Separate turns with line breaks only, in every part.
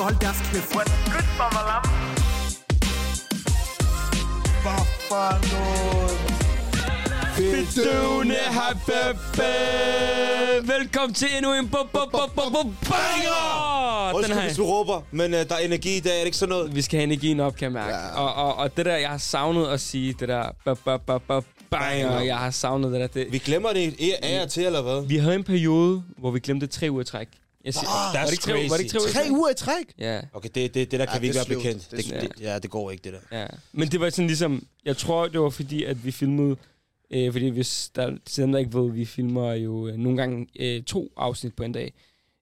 skal holde deres kæft.
Good mamalam.
Hvad for noget?
Bedøvende habibe. Velkommen til endnu en bu- bu- bu- bu- bu- banger! Den
Undskyld,
her.
hvis vi råber, men uh, der er energi i dag, er det ikke sådan noget?
Vi skal have energien op, kan jeg mærke. Ja. Og, og, og det der, jeg har savnet at sige, det der bu- bu- banger, jeg har savnet det der. Det,
Vi glemmer det af og til, eller hvad?
vi havde en periode, hvor vi glemte tre uger træk. Jeg siger,
Ah,
var, det ikke tre, var det ikke tre uger i
Tre
træk?
uger i træk?
Ja.
Okay, det, det, det der kan
Ja,
vi ikke være bekendt.
Det
Det, det, ja, det går ikke, det der.
Ja, men det var sådan ligesom, jeg tror, det var fordi, at vi filmede, øh, fordi hvis der, til dem, der ikke ved, vi filmer jo øh, nogle gange øh, to afsnit på en dag.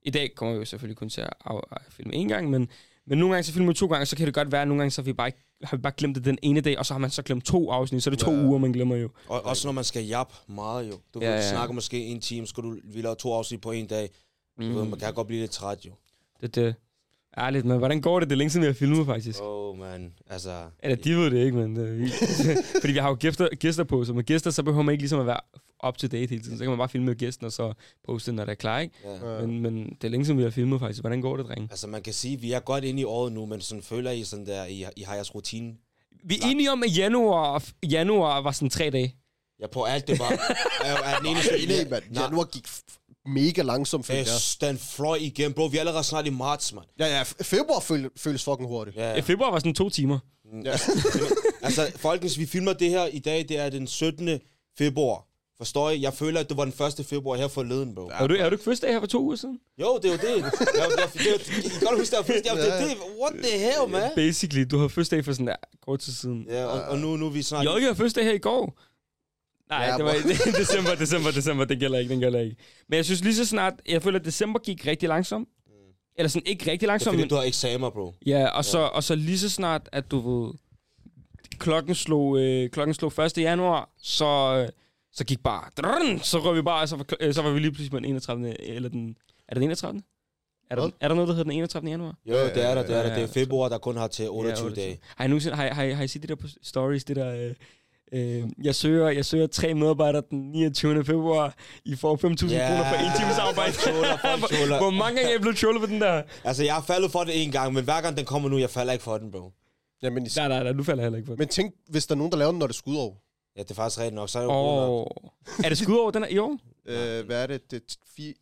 I dag kommer vi jo selvfølgelig kun til at af, at filme en gang, men, men nogle gange så filmer vi to gange, så kan det godt være, at nogle gange så har vi bare, ikke, har vi bare glemt det den ene dag, og så har man så glemt to afsnit, så er det to
Ja.
uger, man glemmer jo.
Og også når man skal jappe meget, jo. Du
Ja,
ja,
ja.
ja. snakker måske en time, skal du vi laver to afsnit på en dag. Du
Mm.
ved, man kan godt blive lidt træt, jo.
Det, det. Ærligt, men hvordan går det? Det er længe siden, vi har filmet, faktisk.
Åh, oh, man. Altså...
Eller de ved det ikke, men det, er vi, fordi vi har jo gæster, gæster på, så med gæster, så behøver man ikke ligesom at være up to date hele tiden. Så kan man bare filme med gæsten, og så poste, når det er klar, ikke?
Ja.
Men, men det er længe siden, vi har filmet, faktisk. Hvordan går det, drenge?
Altså, man kan sige, at vi er godt inde i året nu, men sådan føler I sådan der, I, I har jeres rutine.
Vi er enige om, at januar, januar var sådan tre dage.
Ja, på alt det var... er, er den eneste...
Nej.
Nej,
Januar gik mega langsomt, følte jeg.
øh, den fløj igen, bro. Vi er allerede snart i marts, mand.
Ja, ja, februar føl- føles fucking hurtigt.
Ja.
Ja. Februar var sådan to timer.
Ja.
Altså, folkens, vi filmer det her i dag, det er den 17. februar. Forstår I? Jeg føler, at det var den 1. februar her forleden, bro.
Ja. Har du, har du ikke første dag her for to uger siden?
Jo, det er jo det. Jeg, jeg, jeg, jeg, I kan godt huske, det var første dag. Det, det, what the hell, man?
Basically, du havde første dag for sådan der kort tid siden.
Ja, og, og nu, nu er vi snart...
Jeg havde første dag her i går. Nej,
Ja,
ja, det var i december, december, december. Det gælder ikke, den gælder ikke. Men jeg synes lige så snart, jeg føler, at december gik rigtig langsomt. Eller sådan ikke rigtig
det er
langsomt,
fordi,
men...
du har eksamer, bro.
Ja, og så, og så lige så snart, at du ved, klokken slog, øh, klokken slog 1. januar, så, øh, så gik bare, drrrn, så røg vi bare, så var, øh, så var vi lige pludselig på den 31. Eller den, er det den 31. Er der, er der noget, der hedder den 31. januar?
Jo, det er der, det er der.
Ja,
Det er
ja.
februar, der kun har til 28
Ja,
dage.
Har I nogensinde, har, I- har, I- har I set det der på stories, det der... Øh, Øh, jeg, søger, jeg søger tre medarbejdere den 29. februar. I får 5.000
Ja,
kroner for en times arbejde.
folk troller, folk troller.
Hvor mange gange er jeg blevet trollet på den der?
Altså, jeg har faldet for det en gang, men hver gang den kommer nu, jeg falder ikke for den, bro.
Ja, men,
Nej, nej, nej, nu falder jeg heller ikke på den.
men tænk, hvis der er nogen, der laver den, når det er skudår.
Ja, det er faktisk rigtigt nok. Så er det jo.
Oh. Er det skud over den her i år?
Øh, hvad er det? Det er fire...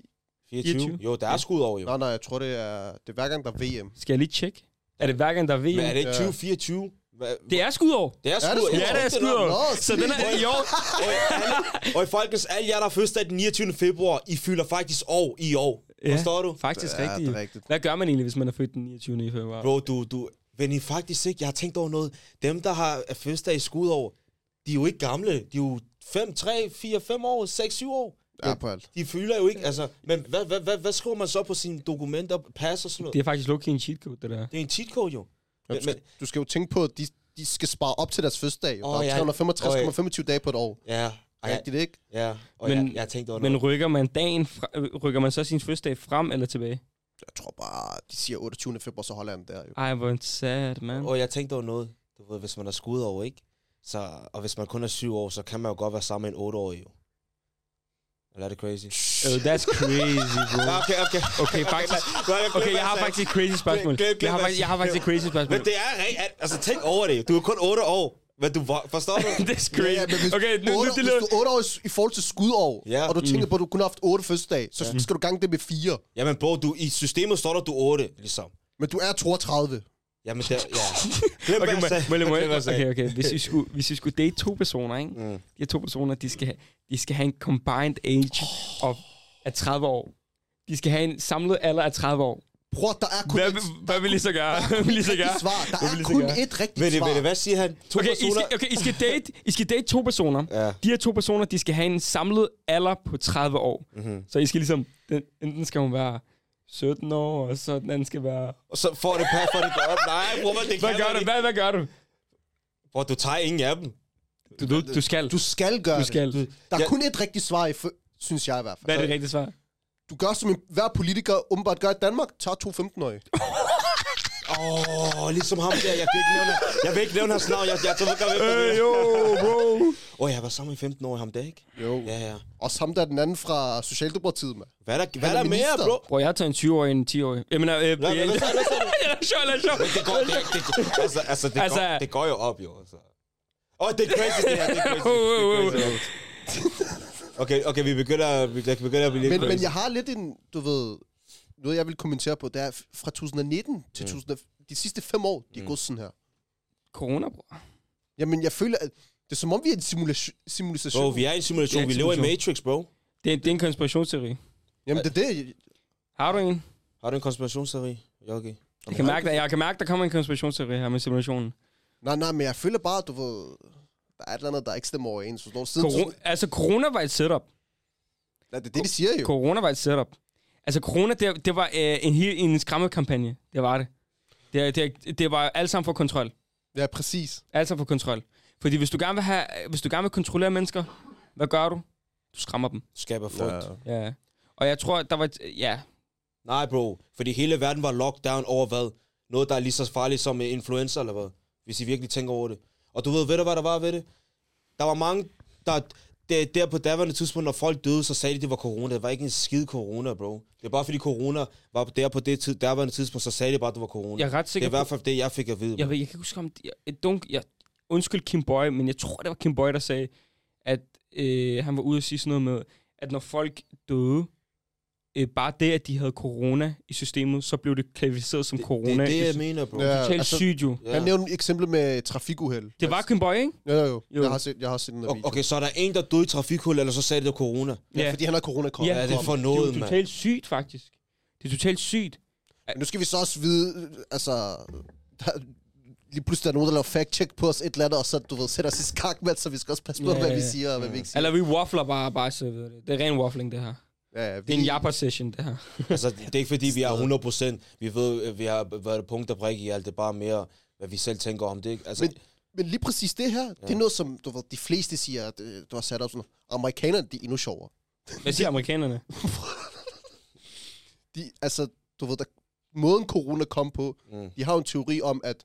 24.
24.
Jo, der er skud over, jo.
Nej, nej, jeg tror, det er, det er hver gang, der er VM.
Skal jeg lige tjekke? Er det hver gang, der er VM?
Men er det ikke
Ja.
2024? Hvad?
Det er skudår.
Det er
Er det
skud.
skud?
Ja, det er skudår. Så den er i år.
Og i folkens, alle jer, der er fødselsdag den 29. februar, I fylder faktisk år i år.
Ja.
Forstår du?
Faktisk
Ja,
rigtigt.
det er rigtigt.
Hvad gør man egentlig, hvis man er født den 29. februar?
Bro, du, du... Men I faktisk ikke, jeg har tænkt over noget. Dem, der har fødselsdag i skudår, de er jo ikke gamle. De er jo 5, 3, 4, 5 år, 6, 7 år.
Ja, på alt.
De fylder jo ikke, altså... Men hvad, hvad, hvad, hvad skriver man så på sine dokumenter, pas og sådan noget?
Det er faktisk lucky en cheat code, det der.
Det er en cheat code, jo.
Men,
Men,
du, skal, jo tænke på, at de, de skal spare op til deres fødselsdag.
Åh,
Oh, der
ja.
er 365,25 dage på et år.
ja, ja,
Rigtigt, ikke?
ja. Og
Men-
jeg, jeg har tænkt over
Men
noget.
rykker man dagen fra, rykker man så sin fødselsdag frem eller tilbage?
Jeg tror bare, de siger 28. februar, så holder jeg den der jo.
Ej, hvor sad, man.
Og jeg tænkte over noget. Du ved, hvis man er skud over, ikke? Så, og hvis man kun er syv år, så kan man jo godt være sammen med en otteårig, jo. Eller er det crazy?
Oh, that's crazy, bro.
Ja, Okay, okay.
Okay, faktisk. Okay, jeg har
hvad
faktisk et crazy spørgsmål. Jeg har
hvad
faktisk, jeg har faktisk et crazy spørgsmål.
Men det er rigtigt. Altså, tænk over det. Du er kun otte år. Men du forstår du?
That's crazy.
men hvis,
Okay, nu, nu
otte,
det
hvis du er 8 år i- forhold til skudår,
Ja.
og du tænker på, at du kun har haft 8 fødselsdage, så skal du gange det med 4.
Jamen, bro, du, i systemet står der, du er otte, ligesom.
Men du er 32.
Jamen, det, ja. Glem,
Okay,
hvad jeg sagde.
må, må, må, okay, okay. Hvis vi skulle, hvis vi skulle date to personer, ikke?
Mm.
De her to personer, de skal, have, de skal have en combined age of, af 30 år. De skal have en samlet alder af 30 år.
Bror, der er kun
Hvad,
et,
hvad vil I så gøre?
der er
Hvad
kun
vil I så gøre?
svar. Der
I
er kun
gøre?
et rigtigt
Ved det,
svar.
ved det, hvad siger han? To
Okay, I
personer?
skal, okay, I skal date, I skal date to personer.
Ja.
De her to personer, de skal have en samlet alder på 30 år.
Mhm.
Så I skal ligesom, den, enten skal hun være 17 år, og så den anden skal være...
Og så får det pas, for det op. Nej, bror, det
Hvad gør du? Hvad, hvad gør du?
Bror, du tager ingen af dem.
Du, du, du skal.
Du skal gøre
Du skal.
det. Der er
Ja.
kun et rigtigt svar, i, synes jeg i hvert fald.
Hvad er det rigtige svar?
Du gør, som en, hver politiker åbenbart gør i Danmark. Tag to 15-årige.
Åh, oh, ligesom ham der. Jeg vil ikke nævne, jeg vil ikke nævne hans navn. Jeg, jeg, jeg, jeg, jeg, jeg,
Øh, jo, bro.
Åh, jeg har været sammen i 15 år, ham der, ikke?
Jo.
Ja, ja.
Og ham der er den anden fra Socialdemokratiet, mand.
Hvad er der, hvad
er
er der mere, bro?
Bro, jeg har taget en 20-årig en 10-årig. Jeg mener, øh,
Hvad, hvad,
jeg-
hvad. Men det går, det, det, altså, altså, det,
Altså-
går, det går jo op, jo. Altså. Åh, oh, det er crazy, det her. Det er crazy. Det er crazy. Okay, okay, vi begynder, vi vi begynder at blive lidt
Men,
crazy.
men jeg har lidt en, du ved, noget jeg vil kommentere på, det er fra 2019 til
Mm.
2000, de sidste fem år, de er
Mm.
gået sådan her.
Corona, bro.
Jamen, jeg føler, at det er som om, vi er en simulation. simulation.
Bro, vi er i en simulation.
Er
Vi lever i. Matrix, bro.
Det, er- det er en konspirationsteori.
Jamen, det er det.
Har du en?
Har du en konspirationsteori, Jogi?
Jeg kan mærke, at jeg kan mærke, der kommer en konspirationsteori her med simulationen.
Nej, nej, men jeg føler bare, du ved, der er et eller andet, der ikke stemmer overens. Siden,
Corona, altså, corona var et setup.
ja, det er det, de siger jo.
Corona var et setup. Altså, corona, det, det var øh, en, hel, en skræmmekampagne. Det var det. Det, det, det var alt sammen for kontrol.
Ja, præcis.
Alt sammen for kontrol. Fordi hvis du gerne vil, have, hvis du gerne vil kontrollere mennesker, hvad gør du? Du skræmmer dem.
Skaber frygt.
Ja.
Ja. Og jeg tror, der var... Ja,
Nej, bro. Fordi hele verden var lockdown over hvad? Noget, der er lige så farligt som influenza, eller hvad? Hvis I virkelig tænker over det. Og du ved, ved du, hvad der var ved det? Der var mange, der... Der, der på daværende tidspunkt, når folk døde, så sagde de, det var corona. Det var ikke en skid corona, bro. Det er bare fordi corona var der på det tid, daværende tidspunkt, så sagde de bare, det var corona.
jeg er ret
det er
sikker
i hvert fald det, jeg fik at vide.
Jeg, ved, jeg kan ikke huske om... Jeg, don't, jeg, undskyld Kim Boy, men jeg tror, det var Kim Boy, der sagde, at øh, han var ude og sige sådan noget med, at når folk døde, øh, bare det, at de havde corona i systemet, så blev det klassificeret som
det,
corona.
det er det, jeg mener, bro.
Ja.
Totalt
altså-
sygt jo.
Ja.
Han nævnte et eksempel med trafikuheld.
Det var Kim Boy, ikke?
Ja, jo, jo.
Jo.
Jeg har set, jeg har set den der video.
Okay, så er der en, der døde i trafikhul, eller så sagde det, det var corona.
Ja, fordi han har corona
Ja,
Ja, det er for
det
noget,
er jo
mand.
totalt sygt, faktisk. Det er totalt sygt.
Men nu skal vi så også vide, altså... Der, lige pludselig er der nogen, der laver fact-check på os et eller andet, og så, du ved, sætter os i skak med, så vi skal også passe på,
Ja,
hvad
ja,
vi
ja.
siger, og hvad vi ikke siger.
Eller vi waffler bare, bare så ved det. Det er ren waffling, det her.
Ja, ja,
Det er en japper-session, det her.
Altså, det er ikke fordi, vi er 100%. Vi ved, øh, vi har været punkt og brik i alt. Det er bare mere, hvad vi selv tænker om det. ikke? Altså,
Men- Men lige præcis det her, det er noget, som du ved, de fleste siger, at øh, du har sat op sådan, amerikanerne, de er endnu sjovere.
Hvad siger amerikanerne?
De, altså, du ved, der, måden corona kom på,
mm,
de har jo en teori om, at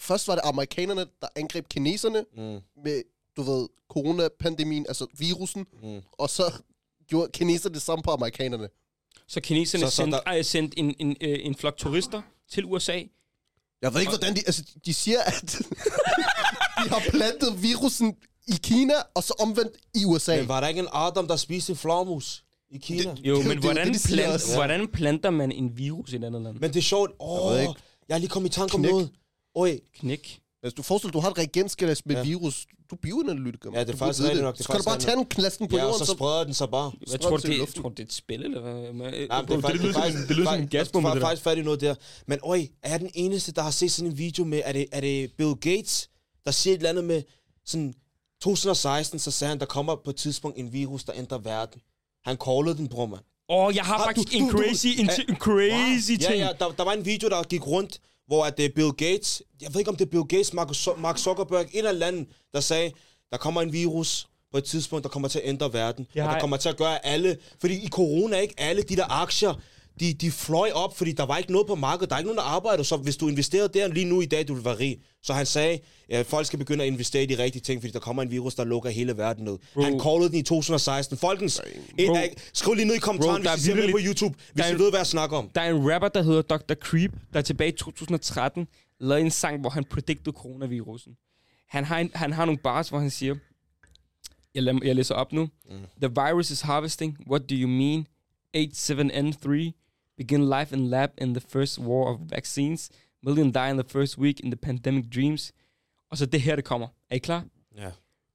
først var det amerikanerne, der angreb kineserne
mm,
med, du ved, coronapandemien, altså virusen,
mm.
og så gjorde kineserne det samme på amerikanerne.
Så kineserne
Så-
så, sendte,
der-
der... sendt en, en, øh, en flok turister til USA.
Jeg ved ikke, hvordan de... Altså, de siger, at de har plantet virusen i Kina, og så omvendt i USA.
Men var der ikke en Adam, der spiste en flagmus i Kina?
Det-
Jo,
Det
men
det
hvordan,
det, de siger
plant,
også.
hvordan planter man en virus i et andet land?
Men det er sjovt.
Jeg
Åh,
ved
jeg,
ikke.
jeg er lige kommet i tanke om noget. Øj,
Knæk.
Altså, du forestiller dig, du har et reagensglas med
Ja.
ja. virus. Du er bioanalytiker.
Ja, det er
Du
faktisk rigtigt nok, det
Så kan du bare tage en klassen på
ja, og
jorden,
så
så...
spreder den sig bare.
Hvad
Strøm
tror det,
luften.
tror det er et spil, eller hvad?
Nej, det,
det, lyder som,
faktisk,
en- det lyder som en gasbombe,
jeg
det
var
der.
faktisk fat i noget der. Men øj, er jeg den eneste, der har set sådan en video med, er det, er det Bill Gates, der siger et eller andet med sådan 2016, så sagde han, der kommer på et tidspunkt en virus, der ændrer verden. Han callede den, bror, mand.
Åh, oh, jeg har
Ah,
faktisk
du-
en
du- du-
crazy, en, en crazy
Ja,
ting.
ja, der, der var en video, der gik rundt, hvor at det er Bill Gates, jeg ved ikke om det er Bill Gates, Mark, Zu- Mark Zuckerberg, en eller anden, der sagde, der kommer en virus på et tidspunkt, der kommer til at ændre verden,
Jeg
og der kommer til at gøre alle, fordi i corona, ikke alle de der aktier, de, de fløj op, fordi der var ikke noget på markedet, der er ikke nogen, der arbejder, så hvis du investerede der lige nu i dag, du vil være rig. Så han sagde, at folk skal begynde at investere i de rigtige ting, fordi der kommer en virus, der lukker hele verden ned.
Bro.
Han callede den i 2016. Folkens, en,
Bro.
skriv lige ned i kommentaren,
Bro,
hvis I
er
ser med på YouTube, hvis I ved, hvad jeg snakker om.
Der er en rapper, der hedder Dr. Creep, der tilbage i 2013 lavede en sang, hvor han predicted coronavirusen. Han har, en, han har nogle bars, hvor han siger, jeg, lad, jeg læser op nu. Mm. The virus is harvesting. What do you mean? 87N3 begin life in lab in the first war of vaccines. Million die in the first week in the pandemic dreams. Og så det her, det kommer. Er I klar?
Ja.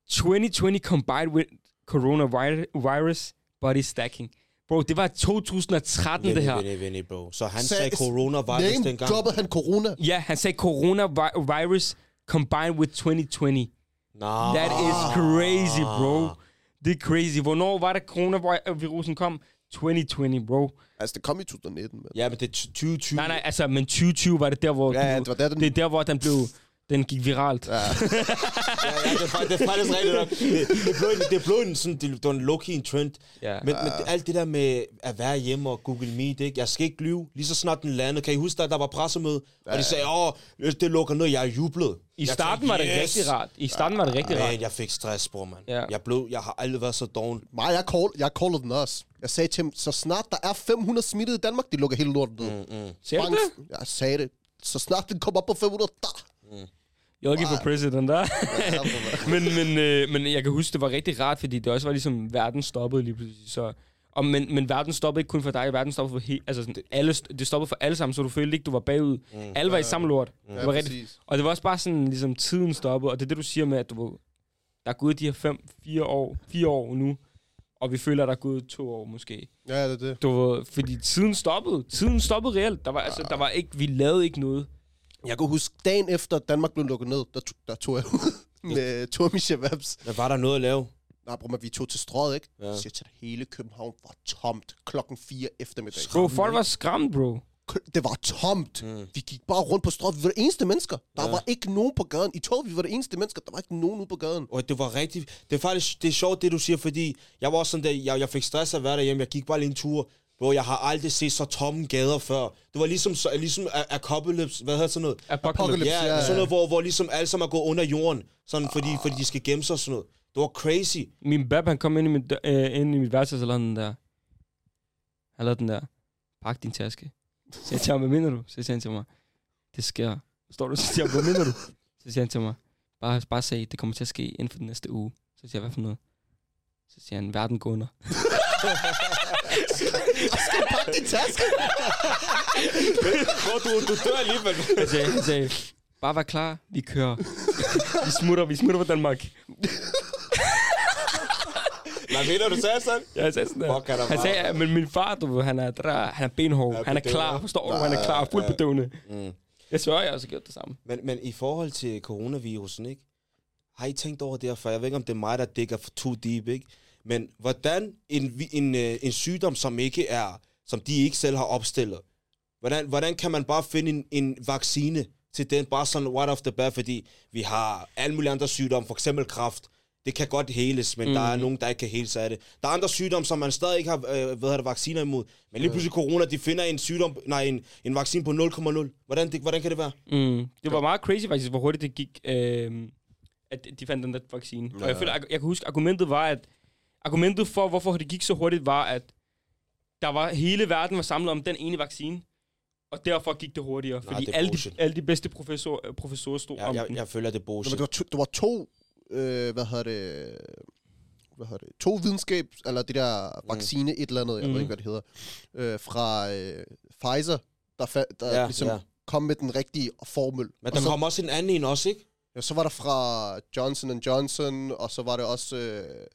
2020 combined with coronavirus body stacking. Bro, det var 2013, det her.
Vinny, Vinny, bro. Så han
Sag-
sagde coronavirus
Name
dengang.
droppede han corona.
Ja, han sagde coronavirus combined with 2020.
Nah.
That is crazy, bro. Det er crazy. Hvornår var det, coronavirusen kom? 2020, bro.
Altså, det kom i 2019, men...
Ja, men det er 2020.
Nej, nej, altså, men 2020 var det der, hvor...
Ja, ja,
du-
det var der, den...
det er der, hvor den blev... Den gik viralt.
Ja.
ja, ja, det, er, det er faktisk rigtigt nok. Det, det, blev en, det blev en sådan, det var en low-key en trend.
Ja.
Men, men alt det der med at være hjemme og Google Meet, ikke? jeg skal ikke lyve. Lige så snart den landede, kan I huske, at der var pressemøde, og de sagde, åh, det lukker ned, jeg er jublet.
I
Jeg
starten
tænkte,
var det
yes!
rigtig rart. I starten var det rigtig
Man,
rart.
jeg fik stress, bror, man.
Ja.
Jeg, blev, jeg har aldrig været så doven.
Mig, jeg, call, jeg callede den også. Jeg sagde til dem, så snart der er 500 smittede i Danmark, de lukker hele lorten ned. Mm, mm.
Ser du det?
Jeg sagde det. Så snart den kommer op på 500, der.
Yogi for president der.
Ja,
men, men, øh, men jeg kan huske, det var rigtig rart, fordi det også var ligesom, verden stoppede lige pludselig. Så, og, men, men verden stoppede ikke kun for dig, verden stoppede for he, altså sådan, alle, det stoppede for alle sammen, så du følte ikke, du var bagud. Mm. Alle var i samme lort. Mm. Det var rigtig,
præcis.
og det var også bare sådan, ligesom tiden stoppede, og det er det, du siger med, at du, der er gået de her fem, fire år, fire år nu, og vi føler, at der er gået to år måske.
Ja, det er det.
Du, fordi tiden stoppede. Tiden stoppede reelt. Der var, altså, der var ikke, vi lavede ikke noget.
Jeg kan huske, dagen efter Danmark blev lukket ned, der, der tog jeg ud med to af mine shababs.
Men var der noget at lave?
Nej, bror, men vi tog til strøget, ikke?
Ja.
Så jeg til hele København var tomt klokken 4 eftermiddag.
Bro, folk var skræmt, bro.
Det var tomt. Mm. Vi gik bare rundt på strøget. Vi var det eneste mennesker. Der
Ja.
ja. var ikke nogen på gaden. I toget, vi var det eneste mennesker. Der var ikke nogen ude på gaden.
Og det var rigtigt. Det er faktisk det er sjovt, det du siger, fordi jeg var også sådan der, jeg, jeg fik stress af at være derhjemme. Jeg gik bare lige en tur. Bro, jeg har aldrig set så tomme gader før. Det var ligesom, så, ligesom a- Apocalypse, hvad hedder sådan noget?
Apocalypse.
Apocalypse.
Ja,
ja,
sådan
ja.
noget, hvor, hvor ligesom alle sammen er gået under jorden. Sådan, fordi, fordi de skal gemme sig og sådan noget. Det var crazy.
Min bab, han kom ind i mit, øh, ind i mit værelse, og lavede den der. Han lavede den der. Pak din taske. Så jeg ham, hvad mener du? Så siger han til mig, det sker. Står du? Så siger jeg, hvad mener du? Så siger han til mig, bare, bare sag, det kommer til at ske inden for den næste uge. Så siger jeg, hvad for noget? Så siger han, verden går under.
Skal pakke din taske?
Bro, du, du dør alligevel.
Han sagde, han sagde, bare vær klar, vi kører. Vi smutter, vi smutter på Danmark.
Hvad mener du, sagde sådan?
Ja, jeg sagde sådan der.
Fuck, han
han sagde,
meget-
men min far, du han er, der, han er benhård.
Ja,
han er klar, forstår du? Han er klar, fuldt bedøvende.
Mm.
Jeg svær, jeg har også gjort det samme.
Men, men i forhold til coronavirusen, ikke? Har I tænkt over det her før? Jeg ved ikke, om det er mig, der dækker for too deep, ikke? Men hvordan en, en, øh, en sygdom, som ikke er, som de ikke selv har opstillet, hvordan, hvordan kan man bare finde en, en vaccine til den, bare sådan right off the bat, fordi vi har alle mulige andre sygdomme, for eksempel kræft, det kan godt heles, men mm. der er nogen, der ikke kan heles af det. Der er andre sygdomme, som man stadig ikke har øh, hvad det, vacciner imod. Men lige pludselig corona, de finder en sygdom, nej, en, en vaccine på 0,0. Hvordan, det, hvordan kan det være?
Mm. Det var meget crazy faktisk, hvor hurtigt det gik, øh, at de fandt den der vaccine. Ja. Og jeg, føler, jeg, jeg kan huske, argumentet var, at argumentet for, hvorfor det gik så hurtigt, var, at der var hele verden var samlet om den ene vaccine. Og derfor gik det hurtigere,
Nej,
fordi
det
alle, de, alle de bedste professor, øh, professorer stod
Jeg,
om
jeg,
den.
jeg føler, det er bullshit.
det, var to, det var to, øh, hvad hedder det, hvad hedder det, to videnskab, eller det der vaccine, et eller andet, jeg
Mm.
ved ikke, hvad det hedder, øh, fra øh, Pfizer, der, fa- der
Ja,
ja, ligesom
ja.
ja. kom med den rigtige formel.
Men
Og
der
så,
kom også en anden en også, ikke?
ja, så var der fra Johnson Johnson, og så var det også, øh,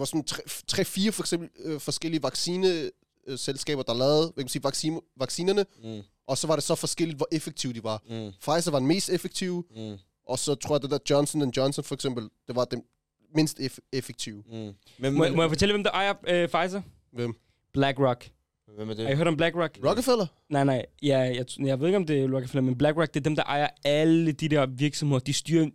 var sådan tre- tre-fire for eksempel, øh, forskellige vaccineselskaber, der lavede, hvad kan man sige, vaccine, vaccinerne,
Mm,
og så var det så forskelligt, hvor effektive de var.
mm,
Pfizer var den mest effektive,
mm,
og så tror jeg, det der Johnson Johnson for eksempel, det var den mindst eff- effektive.
mm. Men,
Må,
men,
må jeg fortælle, hvem der ejer øh, Pfizer?
Hvem?
BlackRock.
hvem er
Har I
det?
hørt om BlackRock?
Rockefeller?
Nej, nej. Ja, jeg, jeg ved ikke, om det er Rockefeller, men BlackRock, det er dem, der ejer alle de der virksomheder. De styrer...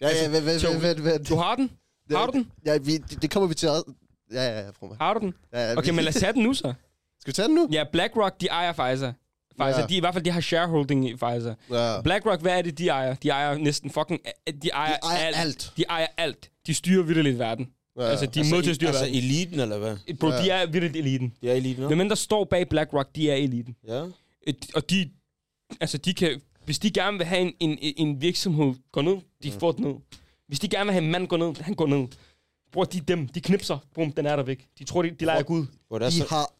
Ja, ja, vent, vent,
så-
vent, vent, vent.
Du har den? Har du den?
Ja, vi, det, det kommer vi til at... Ja, ja, ja, prøv mig.
Har du den?
Ja, ja,
Okay,
vi,
men lad os tage den nu så.
Skal vi tage den nu?
Ja, BlackRock, de ejer Pfizer. Pfizer,
Ja.
de, i hvert fald, de har shareholding i Pfizer.
Ja.
BlackRock, hvad er det, de ejer? De ejer næsten fucking... De ejer,
De ejer
alt.
alt.
De ejer alt. De styrer virkelig verden.
Ja.
Altså, de er nødt til at styre
altså
verden.
eliten, eller hvad?
Bro,
Ja.
de er virkelig eliten.
Det er eliten, no?
Hvem der står bag BlackRock, de er eliten.
Ja.
Et- Og de... Altså, de kan... Hvis de gerne vil have en, en, en virksomhed gå ned, de får den ned. Hvis de gerne vil have en mand gå ned, han går ned. Bror, de er dem. De knipser. Brum, den er der væk. De tror, de, de leger Gud.
Hvor er
De
så...
har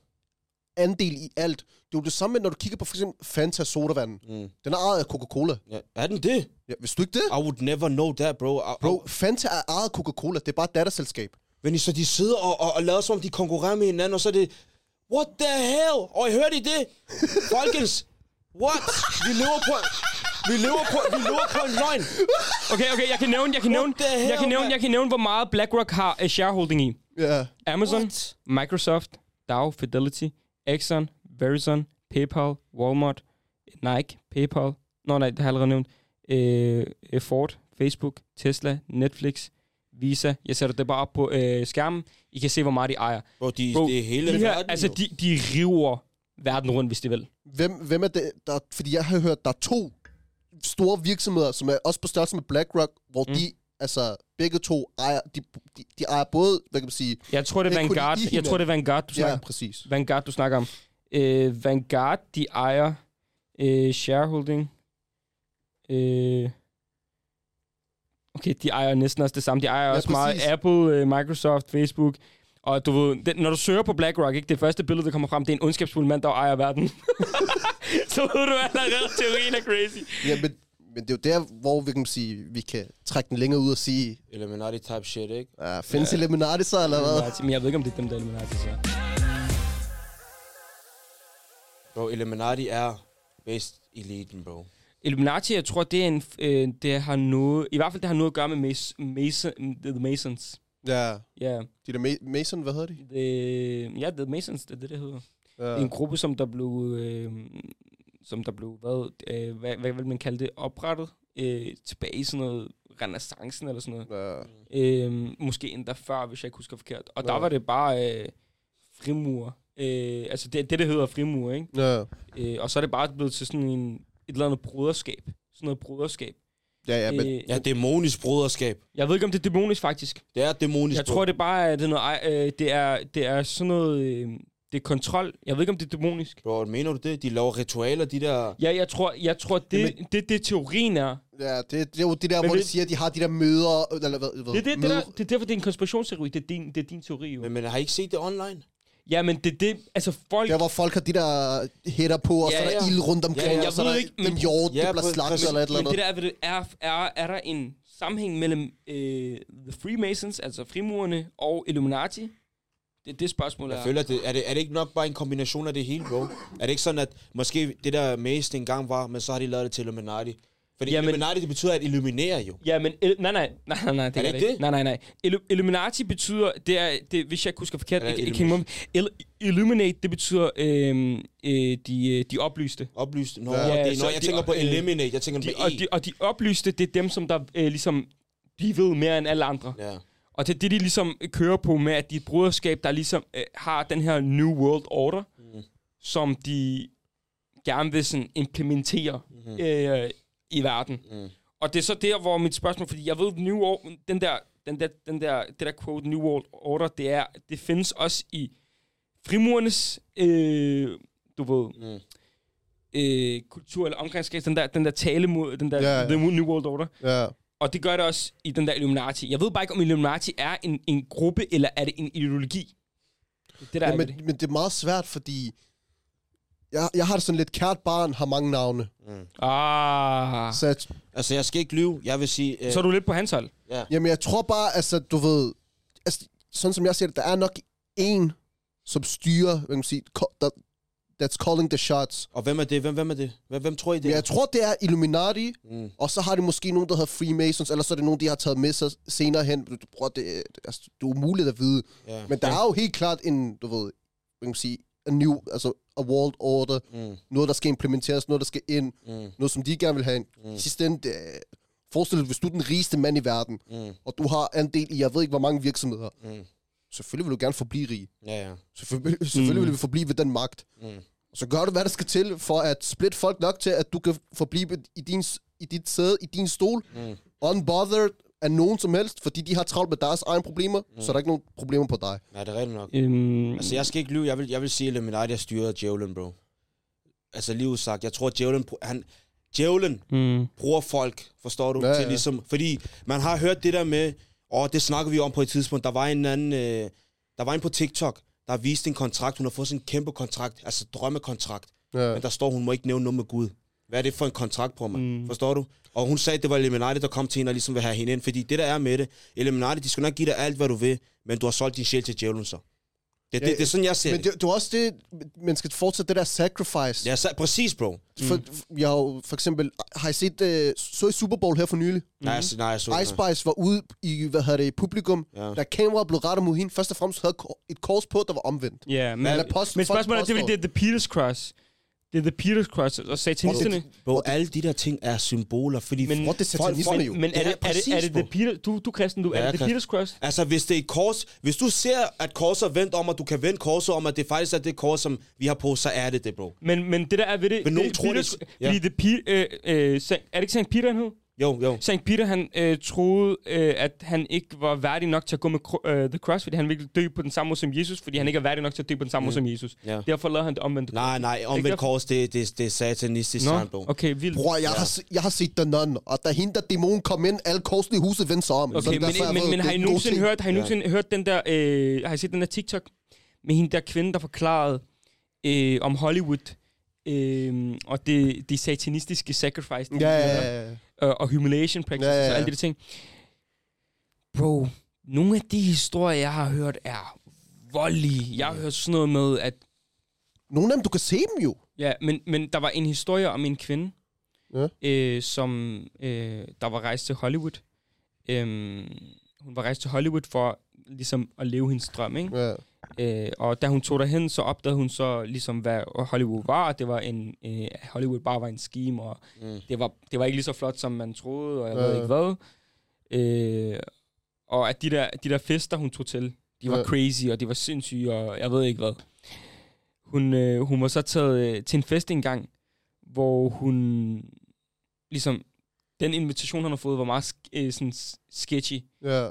andel i alt. Det er jo det samme, når du kigger på for eksempel Fanta sodavand.
Mm.
Den er ejet af Coca-Cola.
Ja. Er den det?
Ja, hvis du ikke det?
I would never know that, bro. I,
Bro, Fanta er ejet af Coca-Cola. Det er bare et datterselskab.
Men så de sidder og, og, og lader som om, de konkurrerer med hinanden, og så er det... What the hell? Og I hørte I det? Folkens, what? Vi lever på... Vi lever på, vi lever på en løgn.
Okay, okay, jeg kan nævne, jeg kan nævne,
the hell,
jeg kan nævne, jeg kan nævne, hvor meget BlackRock har uh, shareholding i.
Ja.
Amazon,
What?
Microsoft, Dow, Fidelity, Exxon, Verizon, PayPal, Walmart, Nike, PayPal. Nå nej, det har jeg allerede nævnt. øh, øh, Ford, Facebook, Tesla, Netflix, Visa. Jeg sætter det bare op på øh, skærmen. I kan se, hvor meget de ejer.
Bro, de,
Bro,
det er hele
de her,
verden,
altså, de, de river verden rundt, hvis de vil.
Hvem, hvem er det? Der, fordi jeg har hørt, der er to store virksomheder, som er også på størrelse med BlackRock, hvor
Mm.
de, altså begge to ejer, de, de, de ejer både, hvad kan man sige,
Jeg tror, det er Vanguard. Jeg tror, det er Vanguard, du snakker
ja, præcis.
Vanguard, du snakker om. Øh, Vanguard, de ejer øh, shareholding. Øh, okay, de ejer næsten også det samme. De ejer
Ja,
også meget
præcis.
Apple, øh, Microsoft, Facebook. Og du ved, det, når du søger på BlackRock, ikke, det første billede, der kommer frem, det er en ondskabsfuld mand, der ejer verden. Så ved du allerede, teorien er crazy.
Ja, men, men det er jo der, hvor vi kan sige, vi kan trække den længere ud og sige,
Illuminati type shit, ikke?
uh, findes ja. Illuminati så, eller hvad?
Men jeg ved ikke, om det er dem, der er Illuminati, så.
Bro, Illuminati er based eliten, bro.
Illuminati, jeg tror, det er en, øh, det har noget, i hvert fald det har noget at gøre med Mas- Mason, The Masons.
Ja,
Ja,
de der Ma- Mason, hvad hedder de?
det, ja, The Masons, det er det, det hedder.
Ja.
En gruppe, som der blev, øh, som der blev, hvad, øh, hvad, hvad vil man kalde det, oprettet øh, tilbage i sådan noget renaissancen eller sådan noget.
Ja.
Øh, måske endda før, hvis jeg ikke husker forkert. Og der
Ja.
var det bare øh, frimur. Øh, altså det, det, det hedder frimur, ikke?
Ja.
Øh, og så er det bare blevet til sådan en, et eller andet broderskab. Sådan noget broderskab.
Ja, ja, men
øh,
Ja, dæmonisk broderskab.
jeg ved ikke, om det er dæmonisk, faktisk.
Det er dæmonisk,
Jeg
bro.
tror, det bare er, det er, noget, øh, det er, det er sådan noget... Øh, det er kontrol. Jeg ved ikke, om det er dæmonisk.
Bro, mener du det? De laver ritualer, de der...
Ja, jeg tror, jeg tror det,
Jamen-
det, det, teorien er.
ja, det, det er jo det der,
Men
hvor de
det-
siger, at de har de der møder, eller hvad, hvad
Det er, det, det,
møder.
der, det er derfor, det er en konspirationsteori. Det er din, det er din teori, jo.
Men, men har I ikke set det online?
Ja, men det er det... Altså, folk...
Der, hvor folk har de der hætter på, og
Ja,
så er der
ja.
ild rundt omkring,
Ja, ja,
og så er der
ikke,
en hjort,
Ja,
der bliver slagtet eller et eller
Men det
andet.
der er, ved det, er, er, er der en sammenhæng mellem øh, The Freemasons, altså frimurerne, og Illuminati? Det er det spørgsmål,
Jeg
er.
føler, det, er, det, er det ikke nok bare en kombination af det hele, bro? Er det ikke sådan, at måske det der mest engang var, men så har de lavet det til Illuminati? Fordi
Jamen-
Illuminati, det betyder at illuminere jo.
Ja, men... Il- nej, nej, nej, nej, nej, det
Er
er
det
det
ikke det?
Nej, nej, nej. Illu- Illuminati betyder, det er, det, hvis jeg ikke husker forkert, ikke, ikke, Il- Illuminate, det betyder øhm, øh, de, øh, de oplyste.
Oplyst. Nå,
Ja,
det, når jeg
de-
tænker på
øh,
eliminate, jeg tænker
De,
på
og,
E.
de, og de oplyste, det er dem, som der øh, ligesom, de ved mere end alle andre.
Ja.
Og det er det, de ligesom kører på med, at de er et broderskab, der ligesom øh, har den her New World Order,
Mm.
som de gerne vil sådan implementere
Mhm.
øh, i verden.
Mm.
Og det er så der, hvor mit spørgsmål, fordi jeg ved, New Or- den der, den der, den der, det der quote, New World Order, det er, det findes også i frimurernes, øh, du ved,
Mm.
øh, kultur eller omgangskreds, den der, den der tale mod, den der,
Ja, ja.
The New World Order.
Ja.
Og det gør det også i den der Illuminati. Jeg ved bare ikke, om Illuminati er en, en gruppe, eller er det en ideologi? Det er der
Ja,
er
men,
det.
men det er meget svært, fordi jeg, jeg har det sådan lidt, kært barn har mange navne.
Mm.
Ah.
Så jeg,
Altså, jeg skal ikke lyve. Jeg vil sige... Øh,
Så er du lidt på hans hold.
ja.
jamen, jeg tror bare, altså, du ved, altså, sådan som jeg ser det, der er nok en, som styrer, hvad kan man sige, der, that's calling the shots.
Og hvem er det? Hvem, hvem er det? Hvem, hvem tror I det
Men
er?
jeg tror, det er Illuminati,
Mm.
og så har de måske nogen, der hedder Freemasons, eller så er det nogen, de har taget med sig senere hen. Du, bror, det, det, altså, det er umuligt at vide.
Ja.
Men der er jo helt klart en, du ved, hvad kan man sige, a new, altså a world order,
Mm.
noget, der skal implementeres, noget, der skal ind,
Mm.
noget, som de gerne vil have.
Mm.
Mm. Sidste ende, det, forestil dig, hvis du er den rigeste mand i verden,
Mm.
og du har en del i, jeg ved ikke, hvor mange virksomheder,
Mm.
selvfølgelig vil du gerne forblive rig.
Ja, ja.
Selvfølgelig, selvfølgelig
Mm.
vil du forblive ved den magt.
Mm.
Og så gør du, hvad der skal til, for at splitte folk nok til, at du kan forblive i, din, i dit sæde, i din stol,
Mm.
unbothered af nogen som helst, fordi de har travlt med deres egne problemer, mm. så er der ikke nogen problemer på dig.
Nej, det er rigtigt nok.
Øhm,
Altså, jeg skal ikke lyve. Jeg vil, jeg vil sige, at Illuminati er styret Djævlen, bro. Altså, lige udsagt. Jeg tror, at br- Han, Djævlen
mm,
bruger folk, forstår du?
Ja,
Ja, til
ja.
ligesom, fordi man har hørt det der med, og det snakker vi om på et tidspunkt, der var en anden, øh, der var en på TikTok, der har vist en kontrakt, hun har fået sådan en kæmpe kontrakt, altså drømmekontrakt,
Ja.
men der står, hun må ikke nævne noget med Gud. Hvad er det for en kontrakt på mig?
Mm.
Mm. Forstår du? Og hun sagde, at det var Illuminati, der kom til hende og ligesom vil have hende ind, fordi det der er med det, Illuminati, de skal nok give dig alt, hvad du vil, men du har solgt din sjæl til djævlen så. Det, det,
Ja,
det, er sådan, jeg ser
Men
det.
det, det er også det, man skal fortsætte det der sacrifice.
Ja, så, præcis, bro.
For, jeg har jo for eksempel, har I set, uh, så i Super Bowl her for nylig?
Nej, jeg, nej, jeg så
Ice Spice var ude i, hvad hedder det, publikum,
Ja.
da kameraet blev rettet mod hende. Først og fremmest havde et kors på, der var omvendt.
Ja, men, men
folk
spørgsmålet er, det er, det er The Peters Cross. Det er The Peter's Cross, og satanisterne...
Bro, alle de der ting er symboler, fordi...
Men-
er det satanisme jo?
Men er det, er det, er det. The Peter... Du, du kristen, du.
Ja,
er det The
kristen.
Peter's Cross?
Altså, hvis det er et kors... Hvis du ser, at korset er vendt om, og du kan vende korset om, at det faktisk er det kors, som vi har på, så er det det, bro.
Men, men det der er ved det...
Men nogen
det,
tror det-
Peter's,
ja.
Fordi The Peter... Øh, øh, er det ikke St. Peter, han hed?
Jo, jo.
St. Peter, han øh, troede, øh, at han ikke var værdig nok til at gå med cro- øh, The Cross, fordi han ville dø på den samme måde som Jesus, fordi han ikke er værdig nok til at dø på den samme måde som Jesus.
Ja.
Derfor lavede han det omvendt.
Nej, nej, omvendt kors, det, det, det er satanistisk tegn, bro.
okay, vildt.
Bror, jeg, har, se- jeg har set The Nun, og da hende der dæmon kom ind, alle korsene i huset vendte sig om.
Okay,
Så
men,
derfor,
men,
ved,
men
det
har I nogensinde hørt, har I
Ja.
nogensinde hørt den der, øh, har I set den der TikTok med hende der kvinde, der forklarede øh, om Hollywood, øh, og det, de satanistiske sacrifice,
Ja, ja, ja.
Og, og humiliation practices
Ja, ja,
og
ja.
alle de der ting. Bro, nogle af de historier, jeg har hørt, er voldelige. Jeg har hørt sådan noget med, at
Nogle af dem, du kan se dem jo.
Ja, men, men der var en historie om en kvinde,
Ja.
øh, som øh, der var rejst til Hollywood. Øhm, hun var rejst til Hollywood for ligesom at leve hendes drøm, ikke?
Ja.
Øh, og da hun tog derhen, så opdagede hun så ligesom, hvad Hollywood var. Det var en, øh, Hollywood bare var en scheme, og
Mm.
det var, det var ikke lige så flot, som man troede, og jeg
Ja.
ved ikke hvad. Øh, og at de der, de der fester, hun tog til, de var
Ja.
crazy, og de var sindssyge, og jeg ved ikke hvad. Hun, øh, hun var så taget øh, til en fest engang, hvor hun ligesom, den invitation, hun har fået, var meget sk- øh, sådan sketchy.
Ja.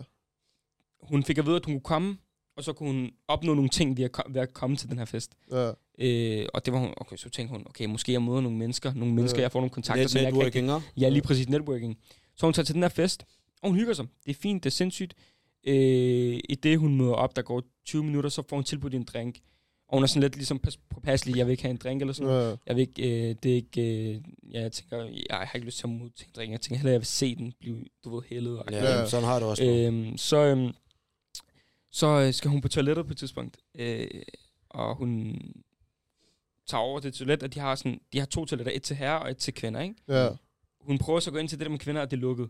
Hun fik at vide, at hun kunne komme, og så kunne hun opnå nogle ting ved at, ved at komme til den her fest.
Ja.
Øh, og det var hun, okay, så tænkte hun, okay, måske jeg møder nogle mennesker, nogle mennesker,
Ja.
jeg får nogle kontakter,
Net,
som jeg rigtig
networking, ja?
Lige præcis networking. Så hun tager til den her fest, og hun hygger sig. Det er fint, det er sindssygt. Øh, I det, hun møder op, der går 20 minutter, så får hun tilbudt en drink. Og hun er sådan lidt ligesom pas- påpasselig, jeg vil ikke have en drink eller sådan noget.
Ja.
Jeg vil ikke, øh, det er ikke, øh, ja, jeg tænker, jeg har ikke lyst til at modtage en drink. Jeg tænker hellere, jeg vil se den blive, du ved, hældet. Og
Ja,
Ja.
sådan har du også.
Øhm, så, øhm, så øh, skal hun på toilettet på et tidspunkt, øh, og hun tager over til toilet, og de har, sådan, de har to toiletter, et til herrer og et til kvinder, ikke?
Ja.
Hun prøver så at gå ind til det der med kvinder, og det er lukket.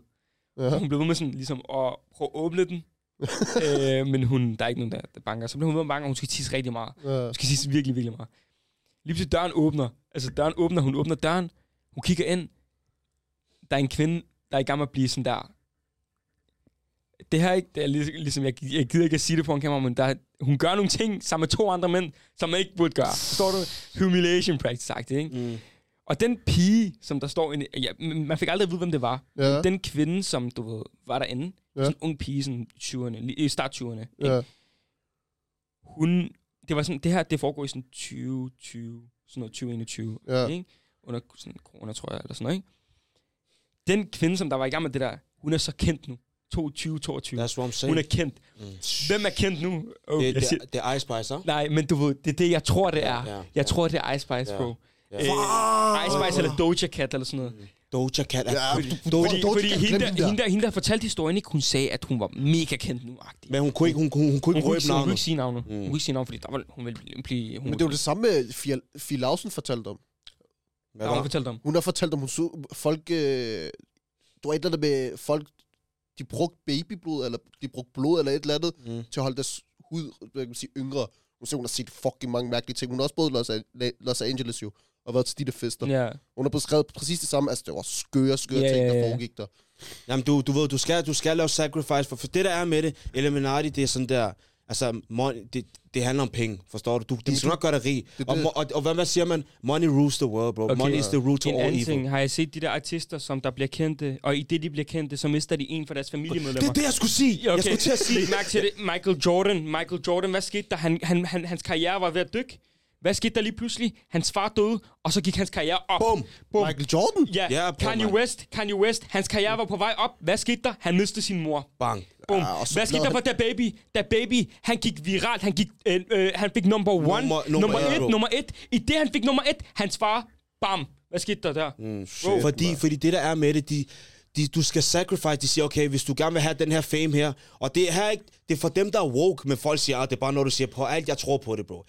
Ja.
Ja.
Hun blev ved med sådan, ligesom at prøve at åbne den, øh, men hun, der er ikke nogen, der, der banker. Så bliver hun ved med at banke, og hun skal tisse rigtig meget.
Ja.
Hun skal tisse virkelig, virkelig meget. Lige pludselig døren åbner. Altså døren åbner, hun åbner døren, hun kigger ind. Der er en kvinde, der er i gang med at blive sådan der. Det her er ikke, det er lig- ligesom, jeg, jeg gider ikke at sige det på en kamera, men der, er- hun gør nogle ting sammen med to andre mænd, som man ikke burde gøre. Forstår du? Humiliation practice, sagt, ikke?
Mm.
Og den pige, som der står inde, ja, man fik aldrig at vide, hvem det var.
Ja.
Den kvinde, som du ved, var derinde,
Ja.
sådan en ung pige, sådan 20'erne, li- i start 20'erne, ikke?
Ja.
hun, det var sådan, det her, det foregår i sådan 2020, sådan noget 2021,
Ja.
ikke? Under sådan corona, tror jeg, eller sådan noget, ikke? Den kvinde, som der var i gang med det der, hun er så kendt nu. 22, 22.
That's what I'm saying.
Hun er kendt.
Mm.
Hvem er kendt nu? Oh,
Det, det, det er Ice Spice, ja?
nej, men du ved, det er det, jeg tror, det er.
Ja, ja,
Jeg tror, det er Ice Spice,
Ja.
bro.
Ja.
Øh, Ice Spice eller Doja Cat eller sådan noget.
Doja Cat.
Ja,
Fordi,
fordi-
Doja,
Fordi,
Doja
fordi
Cat,
hende, der,
hende der.
hende, der, fortalte historien, ikke, hun sagde, at hun var mega kendt nu -agtig.
men hun kunne ikke, hun, hun, hun kunne
Hun
ikke
kunne
røbe
sige- hun kunne
navnet.
ikke sige navnet.
Mm.
Hun kunne ikke sige navnet, fordi der var, hun ville blive... Hun,
Men det var det samme, med Fie, Lausen fortalte om.
Hvad
der, hun
var?
fortalte om.
Hun har fortalt om, hun så folk... Øh, det var et eller andet med folk... De brugte babyblod, eller de brugte blod, eller et eller andet,
Mm.
til at holde deres hud, hvad kan man sige, yngre. Hun siger, hun har set fucking mange mærkelige ting. Hun har også boet i Los, An- Los Angeles jo, og været til de der fester.
Ja.
Hun har beskrevet præcis det samme. Altså, det var skøre, skøre
Ja,
ting, der
ja.
foregik der.
Jamen, du, du ved, du skal, du skal lave sacrifice, for, for det, der er med det, Illuminati, det er sådan der, altså, money, det, det handler om penge, forstår du? du de skal nok gøre dig rig.
det-
Og, og, og, og, hvad, siger man? Money rules the world, bro.
Okay.
Money is the root to
En
all
anden
evil.
ting, har jeg set de der artister, som der bliver kendte, og i det, de bliver kendte, så mister de en for deres
Det er
familiemedlemmer.
det, jeg skulle sige.
Ja,
Jeg skulle til at sige.
Læg mærke til det. Michael Jordan. Michael Jordan, hvad skete der? Han, han, han, hans karriere var ved at dykke. Hvad skete der lige pludselig? Hans far døde, og så gik hans karriere op.
Bum.
Bum.
Michael Jordan?
Ja,
Ja, bum,
Kanye
man.
West, Kanye West, hans karriere var på vej op. Hvad skete der? Han mistede sin mor.
Bang.
Bum.
Så
Hvad skete der for Da Baby? Da Baby, han gik viralt. Han, gik, øh, øh, han fik number one,
Nummer-
nummer,
nummer
et,
bro.
nummer et. I det, han fik nummer et, hans far, bam. Hvad skete der der?
Mm.
Shit,
fordi,
man.
fordi det, der er med det, de, de, du skal sacrifice. De siger, okay, hvis du gerne vil have den her fame her, og det er, her ikke, det er for dem, der er woke, men folk siger, at det er bare noget, du siger på alt, jeg tror på det, bro.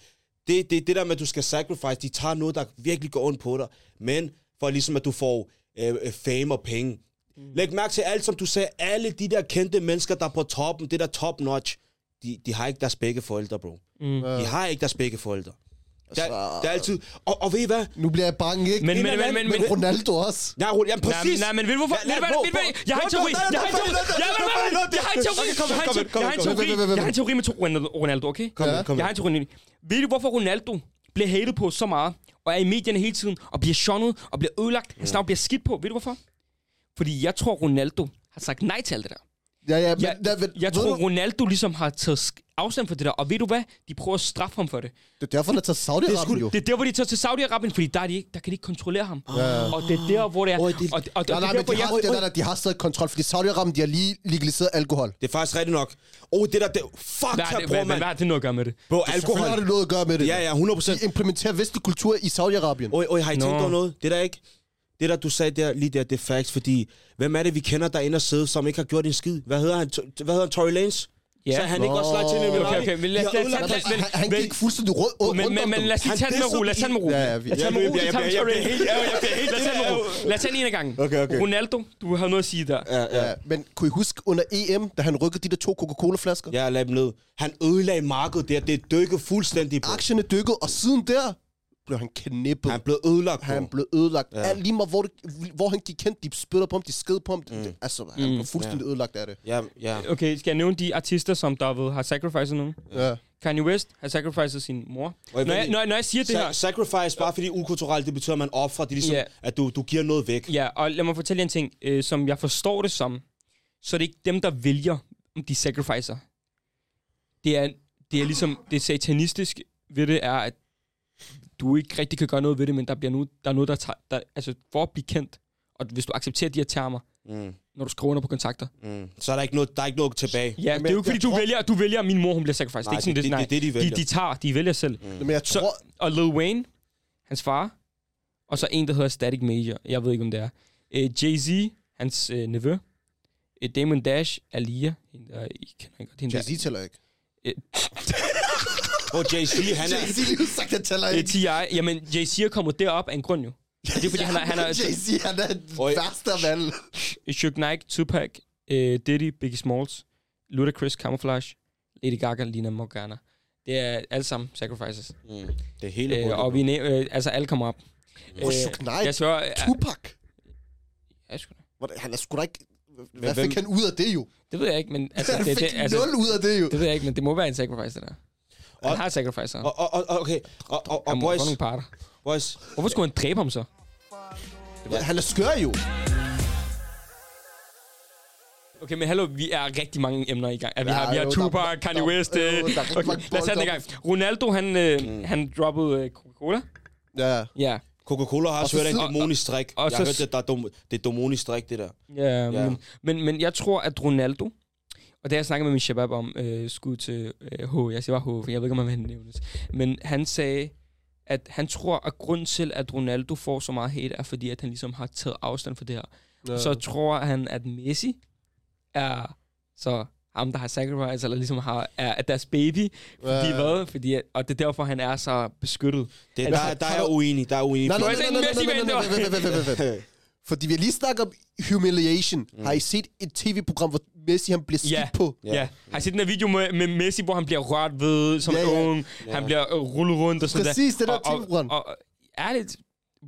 Det, det, det der med, at du skal sacrifice, de tager noget, der virkelig går ondt på dig, men for ligesom, at du får øh, øh, fame og penge. Mm. Læg mærke til alt, som du sagde, alle de der kendte mennesker, der er på toppen, det der top notch, de, de har ikke deres begge forældre, bro.
Mm.
De har ikke deres begge forældre. Der,
Altså-
der er altid... Og, og ved I hvad?
Nu bliver jeg bange, ikke?
Men-
Men,
men-
men,
men-
Ronaldo også.
Rune, jamen præcis.
nej, men ved du hvorfor? Ved Ved Jeg har en teori. Jeg har en teori. Jeg har- en teori. Jeg har en teori. Jeg har en med to Ronaldo- Ronaldo, okay?
Kom,
Ja.
kom.
Jeg har en teori. Ved du, hvorfor Ronaldo bliver hated på så meget, og er i medierne hele tiden, og bliver shunnet, og bliver ødelagt, hans navn bliver skidt på? Ved du hvorfor? Fordi jeg tror, Ronaldo har sagt nej til alt det der.
Ja, ja, men,
Jeg,
der, ved,
jeg
ved
tror,
du,
Ronaldo ligesom har taget afstand fra det der. Og ved du hvad? De prøver at straffe ham for det.
det er derfor, han er taget Saudi-Arabien jo.
Det er der, hvor de tager til Saudi-Arabien, fordi der, er de ikke, der kan de ikke kontrollere ham.
Ja.
Og det er der, hvor det er... Og,
det-
og, og,
Nej, nej,
det er
men de har,
jeg...
det der, der, de har stadig kontrol, fordi Saudi-Arabien, de har lige legaliseret alkohol.
Det er faktisk rigtigt nok. Åh, oh, det der... Det, fuck,
Hvad,
her,
er det,
bror, mand.
hvad har det noget at gøre med det?
Bro,
Selvfølgelig har
alkohol.
det noget at gøre med det.
Ja, ja, 100 procent.
De implementerer vestlig kultur i Saudi-Arabien.
Oj, oj, har I tænkt over noget? Det der ikke... Det der, du sagde der, lige der, det er facts, fordi... Hvem er det, vi kender, der er inde og sidde, som ikke har gjort en skid? Hvad hedder han? Hvad hedder han? Tory Lanez?
Ja.
Så han ikke også slagt til Illuminati?
Okay, okay, men lad- lad- lad- lad-
Han, han gik fuldstændig rød, rundt
Men,
om
men, men lad os lige
Han
tage den med ro. Lad os tage den med ro.
Ja, ja, vi-
Lad os tage den med ro.
Jeg- bliver helt-
Lad os tage den med ro. Lad os tage den en af gangen.
Okay, okay.
Ronaldo, du har noget at sige der.
Ja, ja.
Men kunne I huske under EM, da han rykkede de der to Coca-Cola-flasker?
Ja, lad dem ned. Han ødelagde markedet der. Det dykkede fuldstændig på.
Aktierne dykkede, og siden der blev han knippet.
Han blev ødelagt.
Han blev ødelagt.
Ja.
Alt lige meget, hvor, det, hvor han gik hen, de spytter på ham, de sked på ham. Mm. Det, altså, han
Mm.
blev fuldstændig ja. ødelagt af det.
Ja, ja.
Okay, skal jeg nævne de artister, som der ved, har sacrificed nogen?
Ja.
Kanye West har sacrificed sin mor. Når jeg, når, jeg- når jeg siger det her...
sacrifice, bare fordi ukulturelt, det betyder, at man offrer. Det er ligesom,
Ja.
at du, du giver noget væk.
Ja, og lad mig fortælle jer en ting. Øh, som jeg forstår det som, så er det ikke dem, der vælger, om de sacrificer. Det er, det er ligesom, det satanistisk ved det er, at du ikke rigtig kan gøre noget ved det, men der, bliver nu, der er noget, der tager, der, altså for at blive kendt, og hvis du accepterer de her termer,
Mm,
når du skriver under på kontakter.
mm. Så er der ikke noget, der er ikke noget tilbage.
Ja,
Men
det er jo ikke, fordi du
tror-
vælger, du vælger, at min mor, hun bliver sacrificed.
Nej,
det er ikke sådan,
det-
det, nej.
det det, de
de,
vælger.
de tager, de vælger selv.
Mm. Men jeg
Så-
tror...
Og Lil Wayne, hans far, og så en, der hedder Static Major. Jeg ved ikke, om det er. Øh, Jay-Z, hans øh, nevø. Øh, Damon Dash, Alia. Hende I kender ikke godt.
Jay-Z tæller ikke.
Hvor Jay-Z, han er...
Jay-Z lige sagt, han tæller
Øh,
ikke.
T.I. Jamen, Jay-Z er kommet derop af en grund jo. Det er fordi, han er, han er
Jay-Z, han er den værste af alle.
Suge Knight, Tupac, øh, Diddy, Biggie Smalls, Ludacris, Camouflage, Lady Gaga, Lina Morgana. Det er alle sammen sacrifices.
Mm, det er hele
Øh, og vi øh, altså alle kommer op.
Og Suge Knight,
jeg svær,
Tupac.
Ja, sgu da.
Han er sgu da ikke... Hvad
hvem-
fik han ud af det jo?
det ved jeg ikke, men altså,
Han
det,
fik
det, altså,
nul ud af det jo.
det ved jeg ikke, men det må være en sacrifice, det der. Han
Og-
har sacrificer.
Og, og, og, okay, og, og, og
Han
boys,
nogle parter.
boys,
Hvorfor skulle han dræbe ham så?
Han er skør jo.
Okay, men hallo, vi er rigtig mange emner i gang. Ja, vi
Ja,
har, vi har
jo,
Tupac,
der-
Kanye
der-
West.
jo,
øh,
der er
Okay, lad os tage den i gang. Ronaldo, han, øh, han droppede øh, Coca-Cola.
Ja.
Ja,
Coca-Cola har
Og
også
så
hørt en dæmonisk strik.
og
Jeg har hørt, det, der er dom, det er dæmonisk strik, det der.
ja,
Ja.
Men, men, men jeg tror, at Ronaldo, og det har jeg snakket med min shabab om, øh, skud til øh, H, jeg siger bare H, for jeg ved ikke, om han nævnes. Men han sagde, at han tror, at grund til, at Ronaldo får så meget hate, er fordi, at han ligesom har taget afstand for det her.
ja.
så tror han, at Messi er så ham, der har sacrifice, eller ligesom har, er, er deres baby. Fordi
Ja.
hvad? Fordi, at- og det er derfor, han er så beskyttet.
Det,
Altså,
der, der er uenig. Der er jeg uenig.
Nej, nej,
altså
nej,
ikke
nej,
Messi,
nej,
men
nej,
det
nej,
var-
nej, nej, nej, nej, nej. Fordi vi har lige snakket om humiliation. Har I set et tv-program, hvor Messi han bliver skidt
Ja.
på?
Ja. ja. Har I set den her video med, med Messi, hvor han bliver rørt ved som
ja.
ung? Ja. Han bliver øh, rullet rundt og sådan
Præcis, det der
og, og,
tv-program.
og, og, ærligt,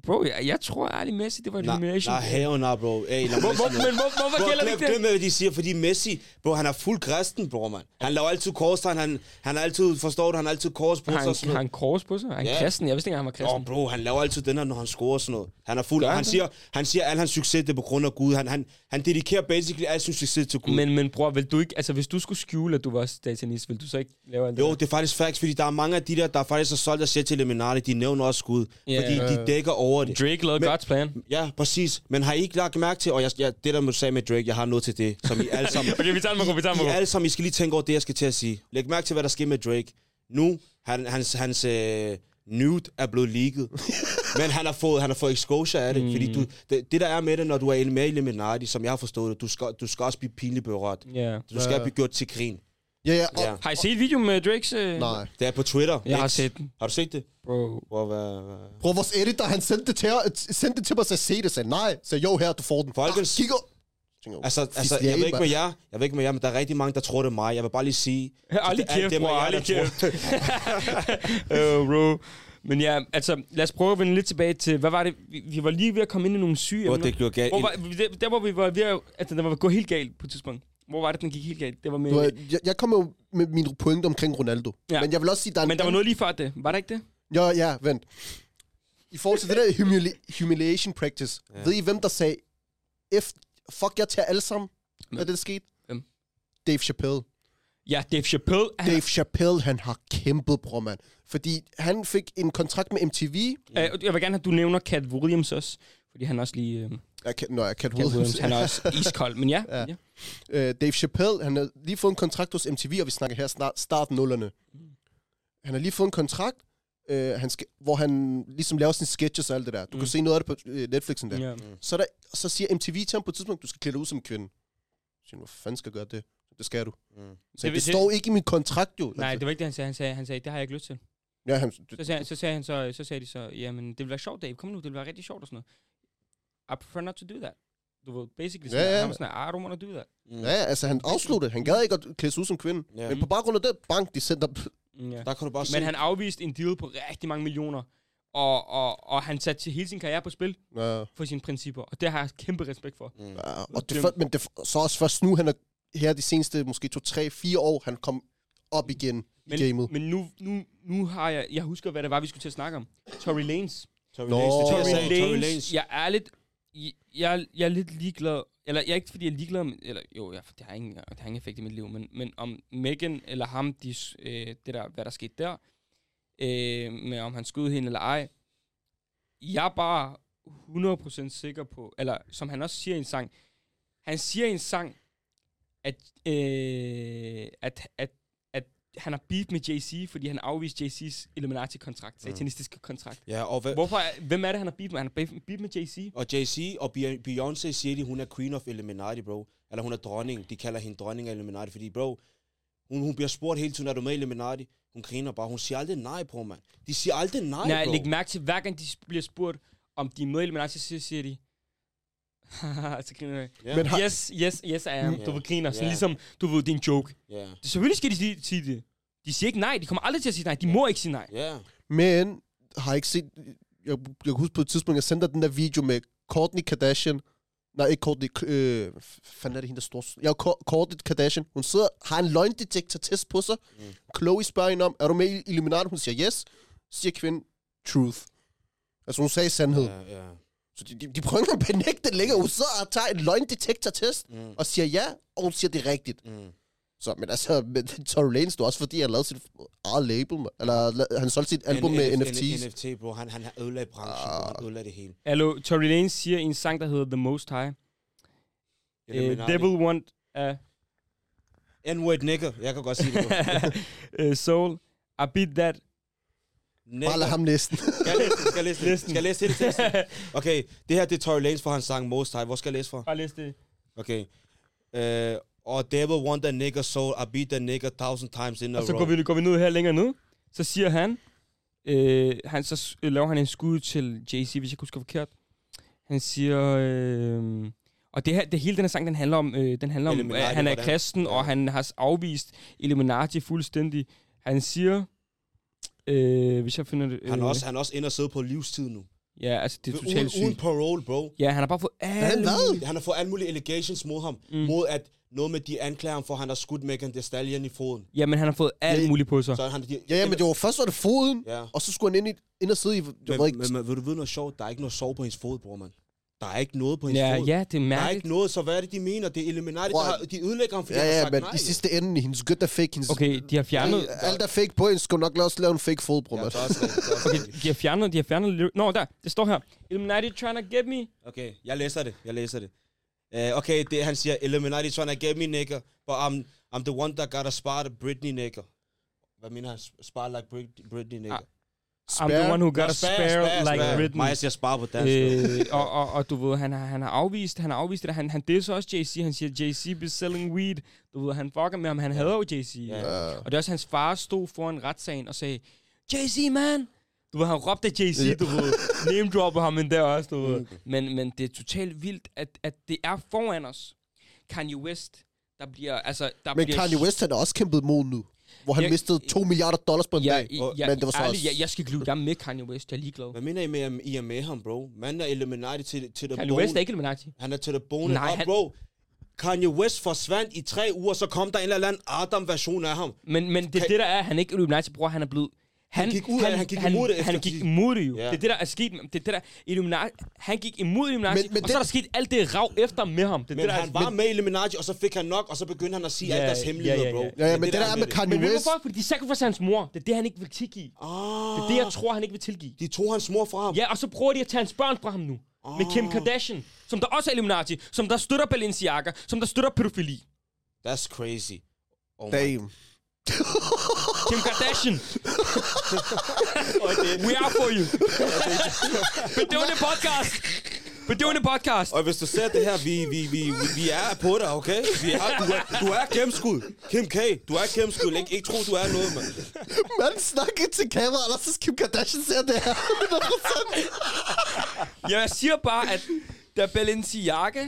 bro, jeg, jeg tror ærligt, Messi, det var en
Nej,
humiliation.
nej, hell no, bro. Hey, lad
Hvor, hvor, men hvor, hvorfor
Bro,
gælder det ikke det?
glem, hvad de siger, fordi Messi, bro, han er fuld kristen, bror, mand. Han laver altid korstegn, han, han er altid, forstår du, han har altid kors på sig og
han,
sådan
han kors på sig? Er han
Ja.
kristen? Jeg vidste ikke, han var kristen.
bro, han laver altid den her, når han scorer og sådan noget. Han er fuld, og
han
han siger, han siger, al hans succes, det er på grund af Gud. Han, han, han dedikerer basically al sin succes til Gud.
Men, men bror, vil du ikke, altså hvis du skulle skjule, at du var satanist, vil du så ikke lave alt det
Jo,
der?
det er faktisk facts, fordi der er mange af de der, der faktisk har solgt sig til Illuminati, de nævner også Gud.
Ja.
Fordi de dækker over det.
Drake lavede God's plan.
Ja, præcis. Men har I ikke lagt mærke til, og jeg, jeg, det der, du sagde med Drake, jeg har noget til det, som I alle sammen...
Okay, vi tager den vi tager den
I
ro.
alle sammen, I skal lige tænke over det, jeg skal til at sige. Læg mærke til, hvad der sker med Drake. Nu, han, hans, hans øh, nude er blevet leaget. men han har fået, han har fået exposure af det. Mm. Fordi du, det, det, der er med det, når du er med i Illuminati, som jeg har forstået det, du skal, du skal også blive pinligt berørt.
Ja.
Du skal blive gjort til grin.
Ja, ja. Og,
Ja.
Har I set video med Drakes? Øh?
Nej.
Det er på Twitter.
Jeg har
X.
set den.
Har du set det?
Bro.
Hvor, hvad, hvad?
Bro, vores editor, han sendte det til, sendte det til mig, så jeg se det, sagde nej. Så jo, her, du får den.
Folkens-
Ah, kigger.
Altså, altså jeg ved ikke med jer, jeg ved ikke med jer, men der er rigtig mange, der tror, det er mig. Jeg vil bare lige sige... Alt
kæft, ærlig
der
kæft. Øh, bro. Men ja, altså, lad os prøve at vende lidt tilbage til, hvad var det? Vi, vi var lige ved at komme ind i nogle syge
Hvor
emner.
det blev galt.
Hvor var, der, der, hvor vi var ved at, altså, den var gået helt galt på et tidspunkt. Hvor var det, den gik helt galt? Det var med...
Du, ved, jeg, jeg kommer jo med min pointe omkring Ronaldo.
Ja.
Ja. Men jeg vil også sige, der er en
men der var noget lige før det. Var der ikke det?
Ja, ja, vent. I forhold til det der humili- humiliation practice,
Ja.
ja. ved I, hvem der sagde, F, fuck jer til alle sammen,
Hvem?
da det skete?
Hvem?
Dave Chappelle.
Ja, Dave Chappelle. Han,
Dave Chappelle, han har kæmpet, bror, mand. Fordi han fik en kontrakt med MTV.
øh, jeg vil gerne have, at du nævner Cat Williams også. Fordi han også lige... Øh,
Ja, Cat, nå, ja, Cat
Cat
Williams.
Williams, han er også iskold. Men ja, ja.
Ja. Øh, Dave Chappelle, han har lige fået en kontrakt hos MTV, og vi snakker her snart start nullerne. Han har lige fået en kontrakt, øh, han skal, hvor han ligesom laver sine sketches og alt det der. Du mm.
Mm.
kan se noget af det på øh, Netflixen der.
ja.
Så, der, så siger MTV til ham på et tidspunkt, du skal klæde dig ud som kvinde. Så siger han, hvor fanden skal jeg gøre det? Det skal du.
Mm.
Så
Det
det, det, står ikke i min kontrakt, jo.
Nej, det var ikke det, han sagde. Han sagde, han sagde det har jeg ikke lyst til.
Ja, han,
Så sagde, så sagde han så, så sagde de så, jamen, det vil være sjovt, Dave. Kom nu, det vil være rigtig sjovt og sådan noget. I prefer not to do that. Du ved, basically,
Ja,
sådan,
ja.
han var sådan, I don't want to do that.
Mm.
ja, altså han afsluttede. Han gad ikke at klæde sig ud som kvinde.
Ja.
Men på baggrund af det, bank, de sendte op.
Mm, Ja.
Der kan du bare se.
Men han afviste en deal på rigtig mange millioner, og, og, og han satte til hele sin karriere på spil
Ja,
for sine principper, og det har jeg kæmpe respekt for.
Mm.
ja, og det, for, men det, så også først nu, han er her de seneste måske to, tre, fire år, han kom op igen i gamet.
Men, men nu, nu, nu har jeg, jeg husker, hvad det var, vi skulle til at snakke om. Tory Lanez.
Tory. Lanez, det
Tory Lanez. jeg er lidt, jeg, jeg er lidt ligeglad, eller jeg er ikke fordi jeg er ligeglad, men, eller jo, jeg, det, har ingen, det har ingen effekt i mit liv, men, men om Megan eller ham, de, øh, det der, hvad der skete der, øh, med om han skød hende eller ej, jeg er bare 100% sikker på, eller som han også siger i en sang, han siger i en sang, at, øh, at, at han har beef med JC, fordi han afviste JC's Illuminati-kontrakt, satanistiske kontrakt.
Ja, og, hvad,
Hvorfor, er- hvem er det, han har beef med? Han har beef, med JC.
og Jay-Z og Beyon- Beyoncé siger de, hun er queen of Illuminati, bro. Eller hun er dronning. De kalder hende dronning af Illuminati, fordi, bro, hun, hun bliver spurgt hele tiden, er du med i Illuminati? Hun griner bare. Hun siger aldrig nej, bro, mand. De siger aldrig nej,
Nej,
bro.
læg mærke til, hver gang de bliver spurgt, om de er med i Illuminati, så siger de, så griner jeg.
Ja.
Men har-
Yes, yes, yes, I am.
Ja.
Du vil griner. Sådan
Ja.
ligesom, du ved, det er en joke.
Ja,
Det, selvfølgelig skal de sige, sige det. De siger ikke nej. De kommer aldrig til at sige nej. De må ikke sige nej.
ja.
Men har jeg ikke set... Jeg, jeg kan huske på et tidspunkt, jeg sendte den der video med Kourtney Kardashian. Nej, ikke Kourtney. Øh, fanden er det hende, der står? Ja, Kour- Kourtney Kardashian. Hun sidder, har en løgndetektor-test på sig.
Mm.
Mm. Chloe spørger hende om, er du med i Illuminati? Hun siger yes. Så siger kvinden, truth. Altså hun sagde sandhed. Ja,
ja.
Så de, de, de prøver ikke at benægte det længere. Hun sidder og tager en løgndetektor-test
Mm.
og siger ja, og hun siger det er rigtigt.
Mm.
Så, men altså, men Tory Lanez, det var også fordi, han lavede sit eget label, eller han solgte sit album
N-
med
N-
NFTs.
N- NFT, bro. Han, han har ødelagt branchen, bro. Han ødelagt det hele.
Hallo, Tory Lanez siger i en sang, der hedder The Most High. Uh,
Illuminati.
devil want a
N-word nigger. Jeg kan godt sige det, bro.
uh, soul. I beat that.
Nigger.
Bare lad ham næsten.
Skal jeg læse, skal jeg læse,
Næsten.
skal jeg læse hele teksten? Okay, det her det er Tory Lanez for hans sang Most High. Hvor skal jeg læse fra?
Bare læs det.
Okay. Uh, og devil want a nigger soul. I beat the nigger thousand times in a
Og så
row.
går vi, går vi ned her længere ned. Så siger han, øh, han så øh, laver han en skud til JC, hvis jeg husker forkert. Han siger, øh, og det her, det hele den her sang, den handler om, øh, den handler om, at han er
hvordan-
kristen, og han har s- afvist Illuminati fuldstændig. Han siger, øh, hvis jeg finder det... Øh,
Han er, også, han er også inde og sidde på livstid nu.
Ja, altså det er
uden,
totalt
uden
sygt.
parole, bro.
Ja, han har bare fået
Han
alle
hvad?
mulige-
Han har fået alle mulige allegations mod ham.
Mm.
Mod at noget med de anklager ham for, at han har skudt Megan Thee Stallion i foden.
Ja, men han har fået alt
Ja,
muligt på sig.
Så han, de,
Ja, ja, men det var først var det foden,
Ja.
og så skulle han ind, i, ind og sidde i... Ved
Men,
ikke,
men, men, vil du vide noget sjovt? Der er ikke noget sov på hendes fod, bror, mand. Der er ikke noget på hendes
Ja,
fod.
ja, det er
Der er
mærkeligt.
ikke noget, så hvad er det, de mener? Det er Illuminati, der har, de ødelægger ham, fordi
ja,
han har
ja,
sagt
men
nej.
i sidste ende, hendes gødt er fake. Hendes,
Okay, de har fjernet...
Alt er fake på hende, skulle nok også lave en fake fod, bror.
Ja, det er også det er
Okay, de har fjernet, de har fjernet... Nå, der, det står her. Illuminati trying to get me.
Okay, jeg læser det. Jeg læser det. Uh, okay, det, han siger, Illuminati trying to get me, nigga, but I'm, I'm the one that got a spot of Britney, nigga. Hvad mener han? Spot like Brit- Britney, nigga.
Ah, I'm the one who got a
spare,
spare,
spare,
like
spare.
Britney.
Mig siger spare på dansk.
Øh, og, og, og, du ved, han har, han har afvist, han har afvist det. Han, han disser også JC. Han siger, JC be selling weed. Du ved, han fucker med ham. Han hader jo JC.
Ja.
Ja.
Og det er også, hans far stod foran retssagen og sagde, JC, man! Du ved, han råbte af JC, du ved, name dropper ham endda også, du ved. Men, men det er totalt vildt, at, at det er foran os. Kanye West, der bliver, altså, der
Men
bliver...
Kanye West, han har også kæmpet mod nu. Hvor han
Jeg-
mistede 2 milliarder dollars på en
Ja,
dag.
jeg, jeg,
men det var så
ærligt,
også...
jeg, jeg skal. Jeg er med Kanye West. Jeg er ligeglad.
Hvad mener I med, at I er med ham, bro? Manden er Illuminati til, til the
Kanye
bone.
West er ikke Illuminati.
Han er til the bone.
Nej,
og
han-
bro, Kanye West forsvandt i tre uger, så kom der en eller anden Adam-version af ham.
Men, men det er
Kan-
det, der er. Han er ikke Illuminati, bror. Han er blevet... Han,
gik ud af- han gik
han,
imod det
Han gik imod det jo.
Ja.
Det er det, der er sket. Det er det, der... Illuminati, han gik imod Illuminati,
Men- men
og så er der
det-
sket alt det rav efter med ham. Det er
Men
det, der
han
er,
var med Illuminati, og så fik han nok, og så begyndte han at sige
Ja,
alt deres
ja,
hemmeligheder,
ja,
bro.
ja.
Ja, ja, men det, der er med
det.
Kanye
Men
West...
hvorfor? Fordi de sacrificer hans mor. Det er det, han ikke vil tilgive.
Ah,
Det er det, jeg tror, han ikke vil tilgive.
de tog hans mor fra ham.
Ja, og så prøver de at tage hans børn fra ham nu. Med Kim
Ah.
Kardashian, som der også er Illuminati, som der støtter Balenciaga, som der støtter pædofili.
That's crazy. Oh my
Damn.
Kim Kardashian. We are for you. Bedøvende podcast. Bedøvende podcast.
Og hvis du ser det her, vi, vi, vi, vi, er på dig, okay? Vi er, du, er, du er gennemskud. Kim K, du er gennemskud. Ikke, ikke tro, du er noget, mand.
Man snakker til kameraet, og så Kim Kardashian ser det her. 100%.
Ja, jeg siger bare, at da Balenciaga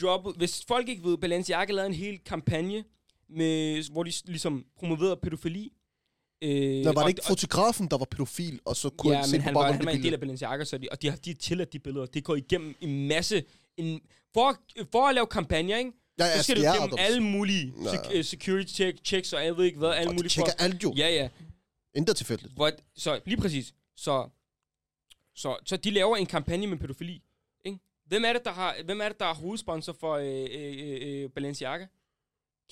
droppede... Hvis folk ikke ved, Balenciaga lavede en hel kampagne, med, hvor de ligesom promoverede pædofili. Øh,
Nå, var
og-
det ikke fotografen, der var pædofil, og så kunne
Ja,
han se
men han var, han var en del af Balenciaga, så de, og de har, de tilladt de billeder. Det går igennem en masse... En, for, for at lave kampagner, ikke?
Ja, ja,
så skal du igennem
Adams.
alle mulige
Ja.
øh, security check, checks, og jeg ved ikke hvad, alle
Og
mulige
tjekker alt jo.
Ja, ja.
Intet tilfældigt.
Hvor, så lige præcis. Så, så, så de laver en kampagne med pædofili. Ikke? Hvem, er det, der har, hvem er det, der er hovedsponsor for øh, øh, øh, Balenciaga?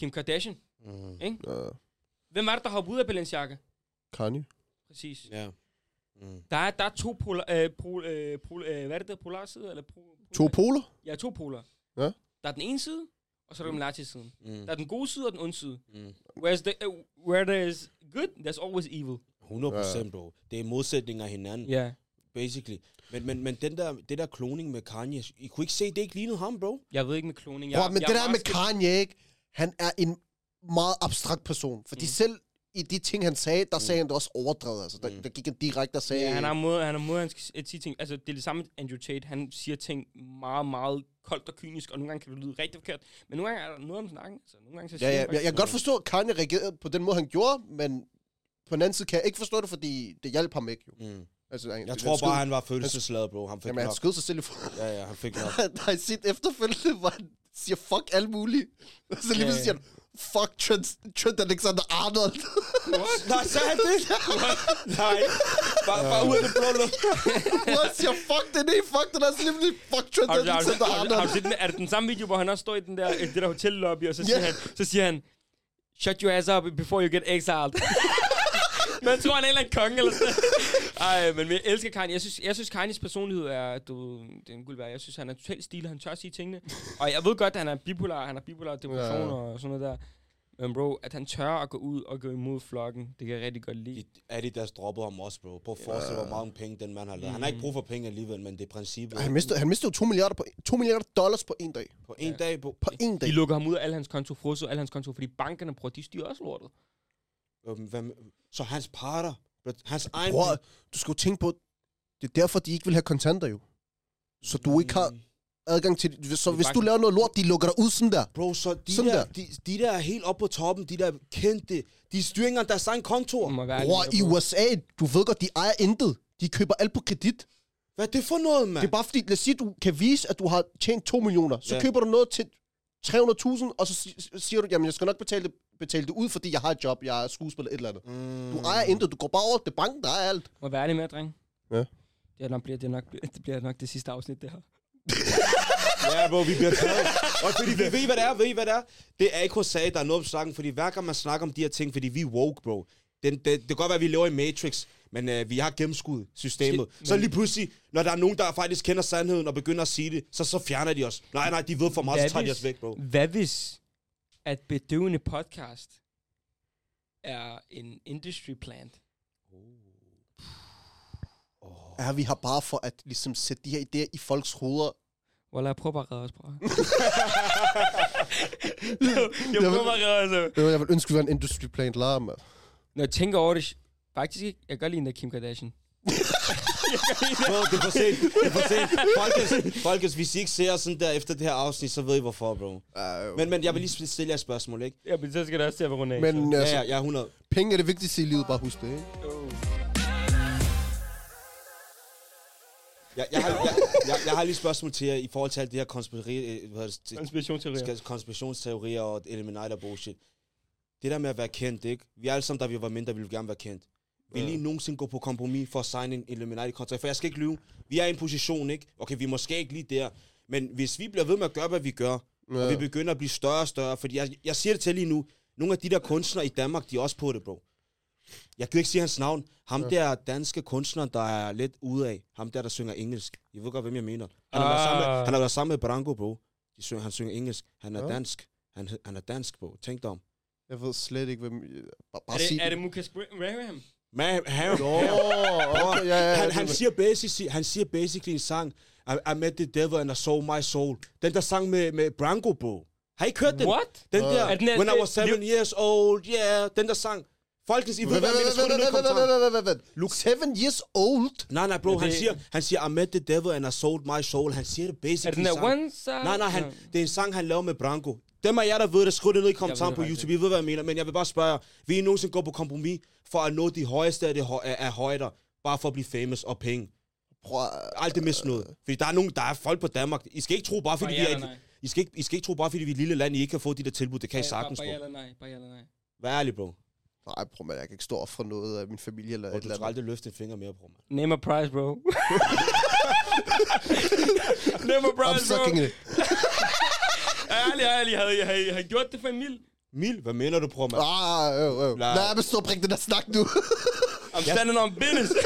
Kim Kardashian.
Mm.
Ikke?
Ja,
Hvem er det, der hopper ud af Balenciaga?
Kanye.
Præcis.
Ja. Mm.
Der er, der er to polar, øh, pol, øh, pol, øh, hvad er det der, polarsider? Eller pol,
To poler?
Ja, to poler.
Ja.
Der er den ene side, og så er der den mm. siden.
Mm.
Der er den gode side og den onde side.
Mm.
Whereas the, uh, where there is good, there's always evil.
100 procent, bro. Det er modsætninger af hinanden,
Ja. Yeah.
basically. Men, men, men den der, det der kloning med Kanye, I kunne ikke se, det ikke lignede ham, bro.
Jeg ved ikke med kloning. Jeg,
men
jeg
det
er
der med Kanye, ikke? Han er en meget abstrakt person. Fordi
Mm.
selv i de ting, han sagde, der sagde han det også overdrevet. Altså, der,
Mm.
der gik han direkte og sagde...
Ja, han har måde, han har måde, han skal sige ting. Altså, det er det samme med Andrew Tate. Han siger ting meget, meget koldt og kynisk, og nogle gange kan det lyde rigtig forkert. Men nogle gange er der noget om snakken. Altså, nogle gange så siger
Ja, ja,
han
jeg, jeg kan godt forstå, at Kanye reagerede på den måde, han gjorde, men på den anden side kan jeg ikke forstå det, fordi det hjalp ham ikke, jo.
Mm.
Altså, han,
Jeg tror
skød,
bare, han var følelsesladet, bro. Han fik
Jamen, han
nok.
skød sig selv i for...
Ja, ja, han fik nok.
Jeg set efterfølgende, han siger fuck alt muligt. Og så lige pludselig siger han, fuck Trent, Trent Alexander Arnold.
Nej, sagde han det? Nej. Bare, bare ud af det blå luft.
Han siger, fuck det, nej, fuck det, der er så lige fuck Trent
du, har, du, set den, er det den samme video, hvor han også står i den der, det der hotellobby, og så siger, han, så siger han, shut your ass up before you get exiled. Man tror, han er en eller anden konge eller sådan. Ej, men jeg elsker Kanye. Jeg synes, jeg synes Kanyes personlighed er, du, det er en guld værd. Jeg synes, han er totalt stil, han tør sige tingene. Og jeg ved godt, at han er bipolar, han har bipolar depression
Ja.
ja. og sådan noget der. Men bro, at han tør at gå ud og gå imod flokken, det kan jeg rigtig godt lide.
De- Adidas droppede ham også, bro. Prøv at forestille hvor mange penge den mand har lavet. Han har ikke brug for penge alligevel, men det er princippet.
Han mistede, han mistede jo 2 milliarder, på, 2 milliarder dollars på en dag.
På en dag, på,
På en dag.
De lukker ham ud af alle hans konto, frosset alle hans konto, fordi bankerne, bror, de styrer også lortet.
Øhm, hvad, så hans parter, hans egen...
Bror, du skal jo tænke på, det er derfor, de ikke vil have kontanter jo. Så du ikke har adgang til. Så hvis du laver noget lort, de lukker dig ud sådan der.
Bro, så de
Sådan
der,
der.
De, de der er helt oppe på toppen, de der kendte, de styringer, der er egen kontor.
Bror, i USA, du ved godt, de ejer intet. De køber alt på kredit.
Hvad er det for noget, mand?
Det er bare fordi, lad os sige, du kan vise, at du har tjent 2 millioner. Så
Ja.
køber du noget til 300.000, og så si- siger du, jamen jeg skal nok betale det, betale det ud, fordi jeg har et job, jeg er skuespiller, et eller andet.
Mm.
Du ejer intet, du går bare over, det er banken, der ejer alt.
Må jeg være ærlig med, dreng?
Ja.
Det, er nok, bliver, det, er nok, det bliver nok det sidste afsnit, det her.
Ja, bro, vi bliver taget. Og fordi vi ved, hvad det er, ved I, hvad det er? Det er ikke hos sag, der er noget om snakken, fordi hver gang man snakker om de her ting, fordi vi er woke, bro. Den, det, det kan godt være, at vi lever i Matrix, men øh, vi har gennemskud systemet.
Shit,
Så lige pludselig, når der er nogen, der faktisk kender sandheden og begynder at sige det, så, så fjerner de os. Nej, nej, de ved for meget, så tager de os væk, bro.
hvad hvis, at bedøvende podcast er en industry plant?
Er vi her bare for at ligesom sætte de her idéer i folks hoveder?
Wallah, jeg prøver bare at redde os, bror. jeg prøver bare at redde os.
Jeg vil ønske, vi var en industry plant larm.
Når jeg tænker over det, faktisk ikke, jeg kan godt lide den der Kim Kardashian.
Bro, det er for sent. Det er for sent. Folkens, folkens, hvis I ikke ser sådan der efter det her afsnit, så ved I hvorfor, bro.
Uh,
Men, men jeg vil lige stille jer et spørgsmål, ikke?
Ja, men så skal det også til at rundt af.
men
Ja,
altså,
ja, jeg er 100.
penge er det vigtigste i livet, bare husk det, ikke?
så. Oh.
Jeg, jeg, har, jeg, jeg, jeg har lige et spørgsmål til jer i forhold til alt det her konspireri, øh, hvad er det,
Konspirationsteorier.
konspirationsteorier og Illuminati og bullshit. Det der med at være kendt, ikke? Vi er alle sammen, da vi var mindre, ville vi gerne være kendt. Vil I nogensinde gå på kompromis for at signe en Illuminati-kontrakt? For jeg skal ikke lyve. Vi er i en position, ikke? Okay, vi er måske ikke lige der. Men hvis vi bliver ved med at gøre, hvad vi gør, ja. og vi begynder at blive større og større, fordi jeg, jeg siger det til lige nu, nogle af de der kunstnere i Danmark, de er også på det, bro. Jeg kan jo ikke sige hans navn. Ham ja. der danske kunstner, der er lidt ude af. Ham der, der synger engelsk. Jeg ved godt, hvem jeg mener. Han har, været, sammen med,
Ah.
han har været sammen med Branko, bro. De synger, han synger engelsk. Han er
Ja.
dansk. Han, han er dansk, bro. Tænk dig om.
Jeg ved slet ikke, hvem... Bare,
Er
sig
det, er det Mukas Graham?
Man, han,
Nå, okay, ja, ja,
han, han, siger basically, han siger basically en sang, I, I met the devil and I sold my soul. Den der sang med, med Branko, bro. Har I ikke hørt den?
What?
Den der,
Er den her-
When I was seven years old, yeah. Den der sang. Folkens, I ved, hvad jeg mener.
Vent. Seven years old?
Nej, nej, bro, han siger, han siger, I met the devil and I sold my soul. Han siger det
Er
basically
det den der
sang.
one side?
Nej, nej, han, det er en sang, han laver med Branko. Dem af jer, der ved det, skriv det ned i kommentaren på YouTube. I ved, hvad jeg mener. Men jeg vil bare spørge jer, vil I nogensinde gå på kompromis for at nå de højeste af, det, hø- af, højder, bare for at blive famous og penge?
Prøv at-
Aldrig miste noget. Fordi der er, nogen, der er folk på Danmark. I skal ikke tro bare, fordi
Bare
vi er et? I skal, ikke, I skal ikke tro bare, fordi vi er et lille land, I ikke kan få de der tilbud. Det kan I sagtens,
Bare
bro.
eller nej? Bare eller nej?
Vær ærlig, bro.
Nej, prøv man, jeg kan ikke stå for noget af min familie eller
Og
et
du
eller
skal
andet.
aldrig løfte en finger mere, bro. Man.
Name a prize, bro. Name a
I'm
prize, bro. Ærlig, ærlig. Havde jeg havde, havde gjort det for en mil?
Mil, hvad mener du, bro, man?
Ah, øh, øh.
Nej.
Men stå og bring den der snak nu.
I'm standing on business.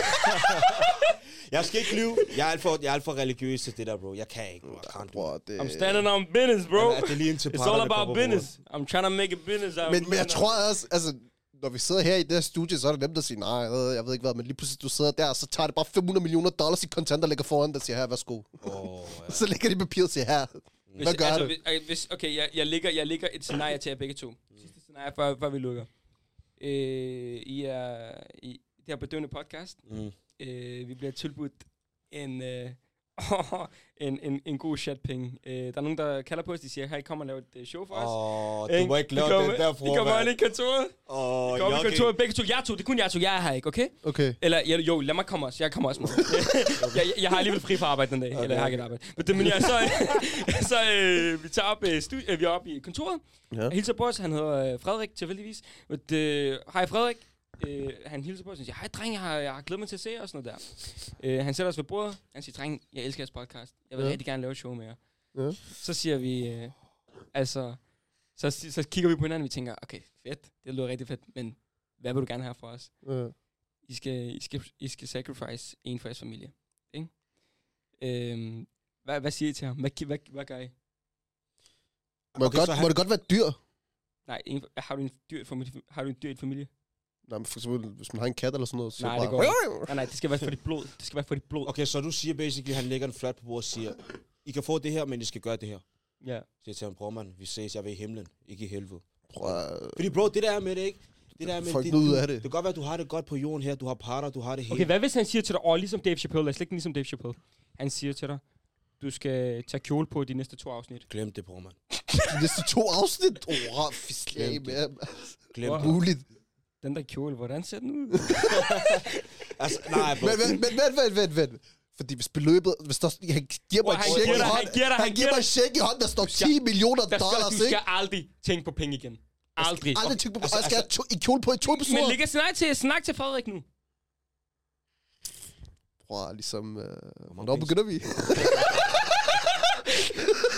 Jeg skal ikke lyve. Jeg er alt for, jeg er alt for religiøs til det der, bro. Jeg kan ikke, bro. Jeg kan
Bror, det...
I'm standing on business, bro.
Er det lige indtil
It's all about business. I'm trying to make a business out of
Men, men jeg
it.
tror også, altså, når vi sidder her i det her studie, så er det nemt at sige, nej, jeg ved, jeg ved ikke hvad, men lige pludselig du sidder der, så tager det bare 500 millioner dollars i kontanter, lægger foran dig og siger, her, værsgo.
Åh, ja.
Så lægger de papiret og siger, her,
Hvis,
hvad gør
altså,
du?
Hvis, okay, hvis, okay, jeg, jeg, ligger, jeg ligger et scenarie til jer begge to. Sidste scenarie, før, før vi lukker. Øh, I er i det her bedøvende podcast.
Mm.
Øh, vi bliver tilbudt en, øh, en, en, en god chat penge. Øh, der er nogen, der kalder på os, de siger, hey, kom og lav et øh, show for os.
Åh, du må ikke lave den der,
I
bror,
kommer ind i kontoret.
Åh,
I kommer
Jokke.
i kontoret, begge to. Jeg to, det er kun jeg to. Jeg er her ikke, okay?
Okay.
Eller jo, jo, lad mig komme også. Jeg kommer også med. jeg, jeg, jeg har alligevel fri fra arbejde den dag. Okay, eller jeg har ikke et arbejde. Men, det, men jeg, så, så øh, vi tager op, øh, studi- øh, vi er oppe i kontoret.
Ja.
Jeg hilser på os. Han hedder øh, Frederik, tilfældigvis. Øh, Hej Frederik. Øh, han hilser på os og siger, hej dreng, jeg har, jeg har glædet mig til at se jer og sådan noget der. Øh, han sætter os ved bordet. Han siger, dreng, jeg elsker jeres podcast. Jeg vil
Ja.
rigtig gerne lave et show med jer.
Ja.
Så siger vi, øh, altså, så, så kigger vi på hinanden, og vi tænker, okay, fedt, det lyder rigtig fedt, men hvad vil du gerne have fra os?
Øh.
I skal, I skal, I skal sacrifice en for jeres familie. Ikke? Øhm, hvad, hvad siger I til ham? Hvad, hvad, hvad gør I?
Må,
Okay,
godt,
han-
må det godt være dyr?
Nej, en, har, du en dyr har du en dyr i familie?
Nej, men for eksempel, hvis man har en kat eller sådan noget, så
Nej,
bare...
det går Nej, nej, det skal være for dit blod. Det skal være for dit blod.
Okay, så du siger basically, at han lægger den flat på bordet og siger, I kan få det her, men I skal gøre det her.
Ja.
Så jeg til ham, bror mand, vi ses, jeg vil i himlen, ikke i helvede.
Prøv at...
Fordi bro, det der er med det, ikke? Det der er med
Får
det,
ud af det.
det kan godt være, at du har det godt på jorden her, du har parter, du har det hele.
Okay, hvad hvis han siger til dig, åh, ligesom Dave Chappelle, lad os ligesom Dave Chappelle. Han siger til dig, du skal tage kjole på de næste to afsnit.
Glem det, bror mand.
De næste to afsnit? Åh, oh, fisklag
Glem
med
Glem det.
Muligt.
Den der kjole, hvordan ser den ud?
Altså, nej.
Men, men, men, vent, vent, vent, vent. Fordi hvis beløbet, hvis der, han giver mig et check
giver
i
dig- han
hånden,
giver han
giver mig et check i hånden, der står 10 millioner dollars,
du
ikke?
skal aldrig tænke på penge igen. Aldrig.
Aldrig tænke på,
Altså,
altså, jeg skal have to, en kjole på i to
Men
episoder.
lægger snak til, snak til Frederik nu.
Bror, ligesom, øh, hvornår
penge-
begynder vi?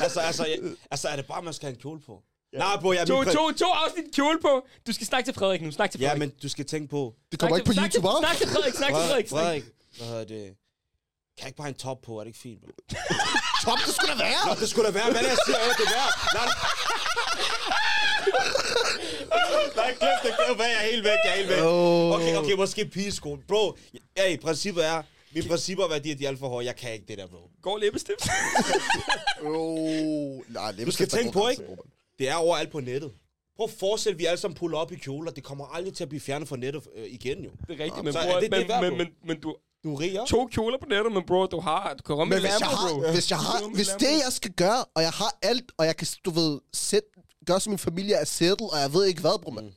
altså, altså, jeg, altså, er det bare, man skal have en kjole på? Nej, bro, jeg
To, to, to afsnit kjole på. Du skal snakke til Frederik nu. Snak til
Ja,
Frederik.
men du skal tænke på,
Det kommer ikke på YouTube, hva'?
Snak til Frederik, snak til Frederik.
Frederik, hvad hedder det? Kan jeg ikke bare have en top på? Er det ikke fint, bro?
Top, det skulle da være!
Nå, det skulle da være. Hvad er det, jeg siger? Ja, det er Nej, nej, glem det, glem det. Jeg er helt væk, jeg er helt væk. Okay, okay, måske pigesko. Bro, ja, i princippet er, mine principper og værdier, de er alt for høje. Jeg kan ikke det der, bro.
Går læbestift.
Oh, nej, det
Du skal tænke på, ikke? Det er overalt på nettet. Prøv at forestille, at vi alle sammen puller op i kjoler. Det kommer aldrig til at blive fjernet fra nettet øh, igen, jo.
Det er rigtigt, men, bror,
det det
men,
værd,
men, men, men du,
Du er rig, ja?
to kjoler på nettet, men bro, du har... Du kan rumme
Men
en
hvis jeg,
Lambo, bro.
har, hvis, jeg har, hvis det, jeg skal gøre, og jeg har alt, og jeg kan, du ved, sæt, gøre, som min familie er settled, og jeg ved ikke hvad, bro, man.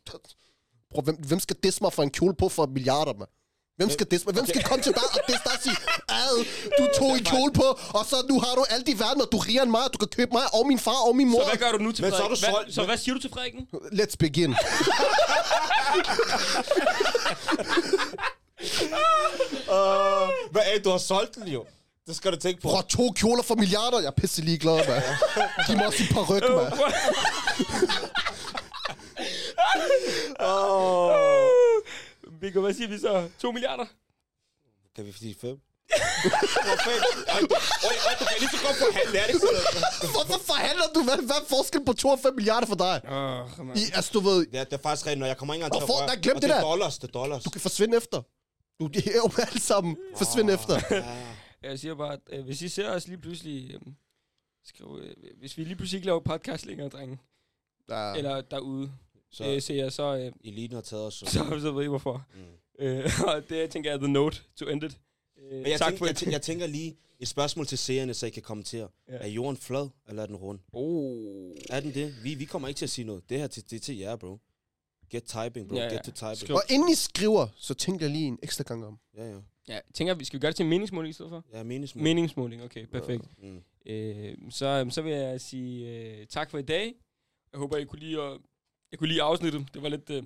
Bro, hvem, hvem skal disse mig for en kjole på for milliarder, man? Hvem skal disse mig? Hvem skal komme til dig og disse dig og sige, ad, du tog en kjole på, og så nu har du alt i verden, og du er rigere end mig, og du kan købe mig og min far og min mor.
Så hvad gør du nu til
Men så er
Frederik?
du
Hvad,
solgt-
så hvad siger du til Frederikken?
Let's begin.
Uh, hvad er du har solgt den jo? Det skal du tænke på.
Bro, to kjoler for milliarder, jeg er pisse ligeglad, man. Giv mig også en par ryg, man.
Viggo, hvad siger vi så? 2 milliarder?
Kan vi sige fem? Hvor fanden? Øj, du, kan lige så godt forhandle, er det ikke sådan?
Hvorfor forhandler du? Hvad, hvad er forskellen på 2 og 5 milliarder for dig?
Åh, oh,
I, altså, du ved,
Ja, det er faktisk rigtigt, når jeg kommer ikke engang til at røre.
Nej, glem det
det er
der.
dollars, det er dollars.
du kan forsvinde efter. Du det er jo alle sammen forsvinde efter.
Jeg siger bare, at øh, hvis I ser os lige pludselig... Øh, skriv, øh, hvis vi lige pludselig ikke laver podcast længere, drenge,
Ja.
eller derude,
Så
øh, ser jeg, så, øh,
eliten har taget os. Så.
så, så ved I hvorfor.
Mm.
Øh, og det jeg tænker jeg er the note to end it. Øh,
Men jeg,
tak
tænker,
for
jeg, tænker, jeg tænker lige et spørgsmål til seerne, så I kan kommentere.
Ja.
Er jorden flad, eller er den rund?
Oh.
Er den det? Vi, vi kommer ikke til at sige noget. Det her til, det er til jer, bro. Get typing, bro.
Ja, ja.
Get to typing.
Skriv.
Og inden I skriver, så tænk jeg lige en ekstra gang om.
Ja, ja.
Ja, tænker vi, skal vi gøre det til en meningsmåling i stedet for?
Ja, meningsmål.
Meningsmåling, okay, perfekt.
Mm.
Øh, så, så vil jeg sige øh, tak for i dag. Jeg håber, I kunne lide, at, jeg kunne lide afsnittet. Det var lidt... Øh,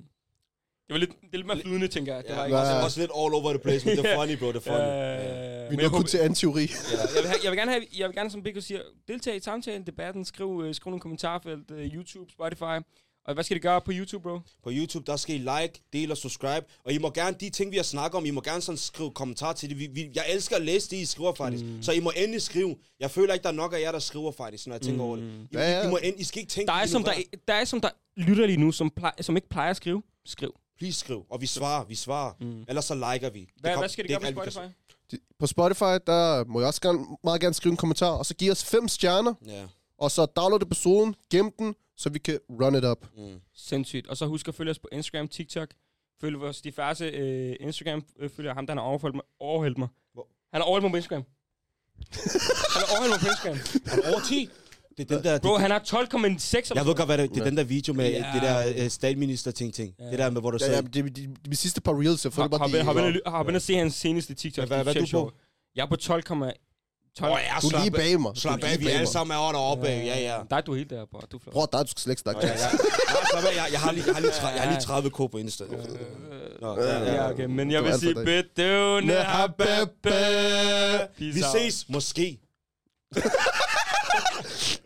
det var lidt, det er lidt mere flydende, tænker jeg. Det
Ja,
var
ikke også,
Ja.
også lidt all over the place, men det er
Ja.
funny, bro. Det er funny.
Øh,
Vi
men
er
jeg,
kun til anteori.
ja, jeg, vil have, jeg vil gerne have, jeg vil gerne, som Biggo siger, deltage i samtalen, debatten, skriv, øh, skriv nogle kommentarfelt, øh, YouTube, Spotify. Og hvad skal det gøre på YouTube, bro?
På YouTube, der skal I like, dele og subscribe. Og I må gerne, de ting, vi har snakket om, I må gerne sådan skrive kommentarer til det. Vi, vi, jeg elsker at læse det, I skriver faktisk. Mm. Så I må endelig skrive. Jeg føler ikke, der er nok af jer, der skriver faktisk, når jeg tænker mm. over det. I,
Ja, ja.
I, må end, I skal ikke tænke
Der er, som der, der er som der lytter lige nu, som, plej, som ikke plejer at skrive. Skriv.
Please skriv. Og vi svarer, vi svarer. Mm. Ellers så liker vi.
Hvad,
kom-
hvad skal det,
er
gøre på Spotify?
På Spotify, der må jeg også gerne, meget gerne skrive en kommentar, og så give os fem stjerner,
Ja.
og så download episoden, gem den, så vi kan run it up.
Mm.
Sindssygt. Og så husk at følge os på Instagram, TikTok. Følg vores diverse øh, Instagram-følger. Ham, der har overholdt mig. Overhældt mig.
Hvor?
Han har overhældt mig på Instagram. han har overhældt mig på Instagram.
Er du over 10? Det er den der...
Bro,
det,
han har 12,6 eller
jeg ved godt, hvad det er. Det er den der video med
Ja.
det der uh, statsminister-ting-ting.
Ja.
Det der med, hvor du
Ja,
sagde...
ja, det, det, det, de sidste par reels, jeg føler
Har,
bare,
har,
de,
har, har, se hans seneste TikTok.
Hvad- hvad er du på?
Jeg er på 12, 12.
Åh, ja,
du er lige bag mig.
Slap
er
af, vi alle sammen er over deroppe. Ja, ja.
Der er du helt der, bro. Du er flot.
Bror, der du skal slet ikke snakke.
Ja, ja. Af. Jeg, jeg, har lige, jeg, har lige, jeg har lige 30 k på Insta. Nå, ja, ja.
Ja, okay. Men jeg
er
vil sige,
dig.
bedøvende habebe.
Vi ses måske.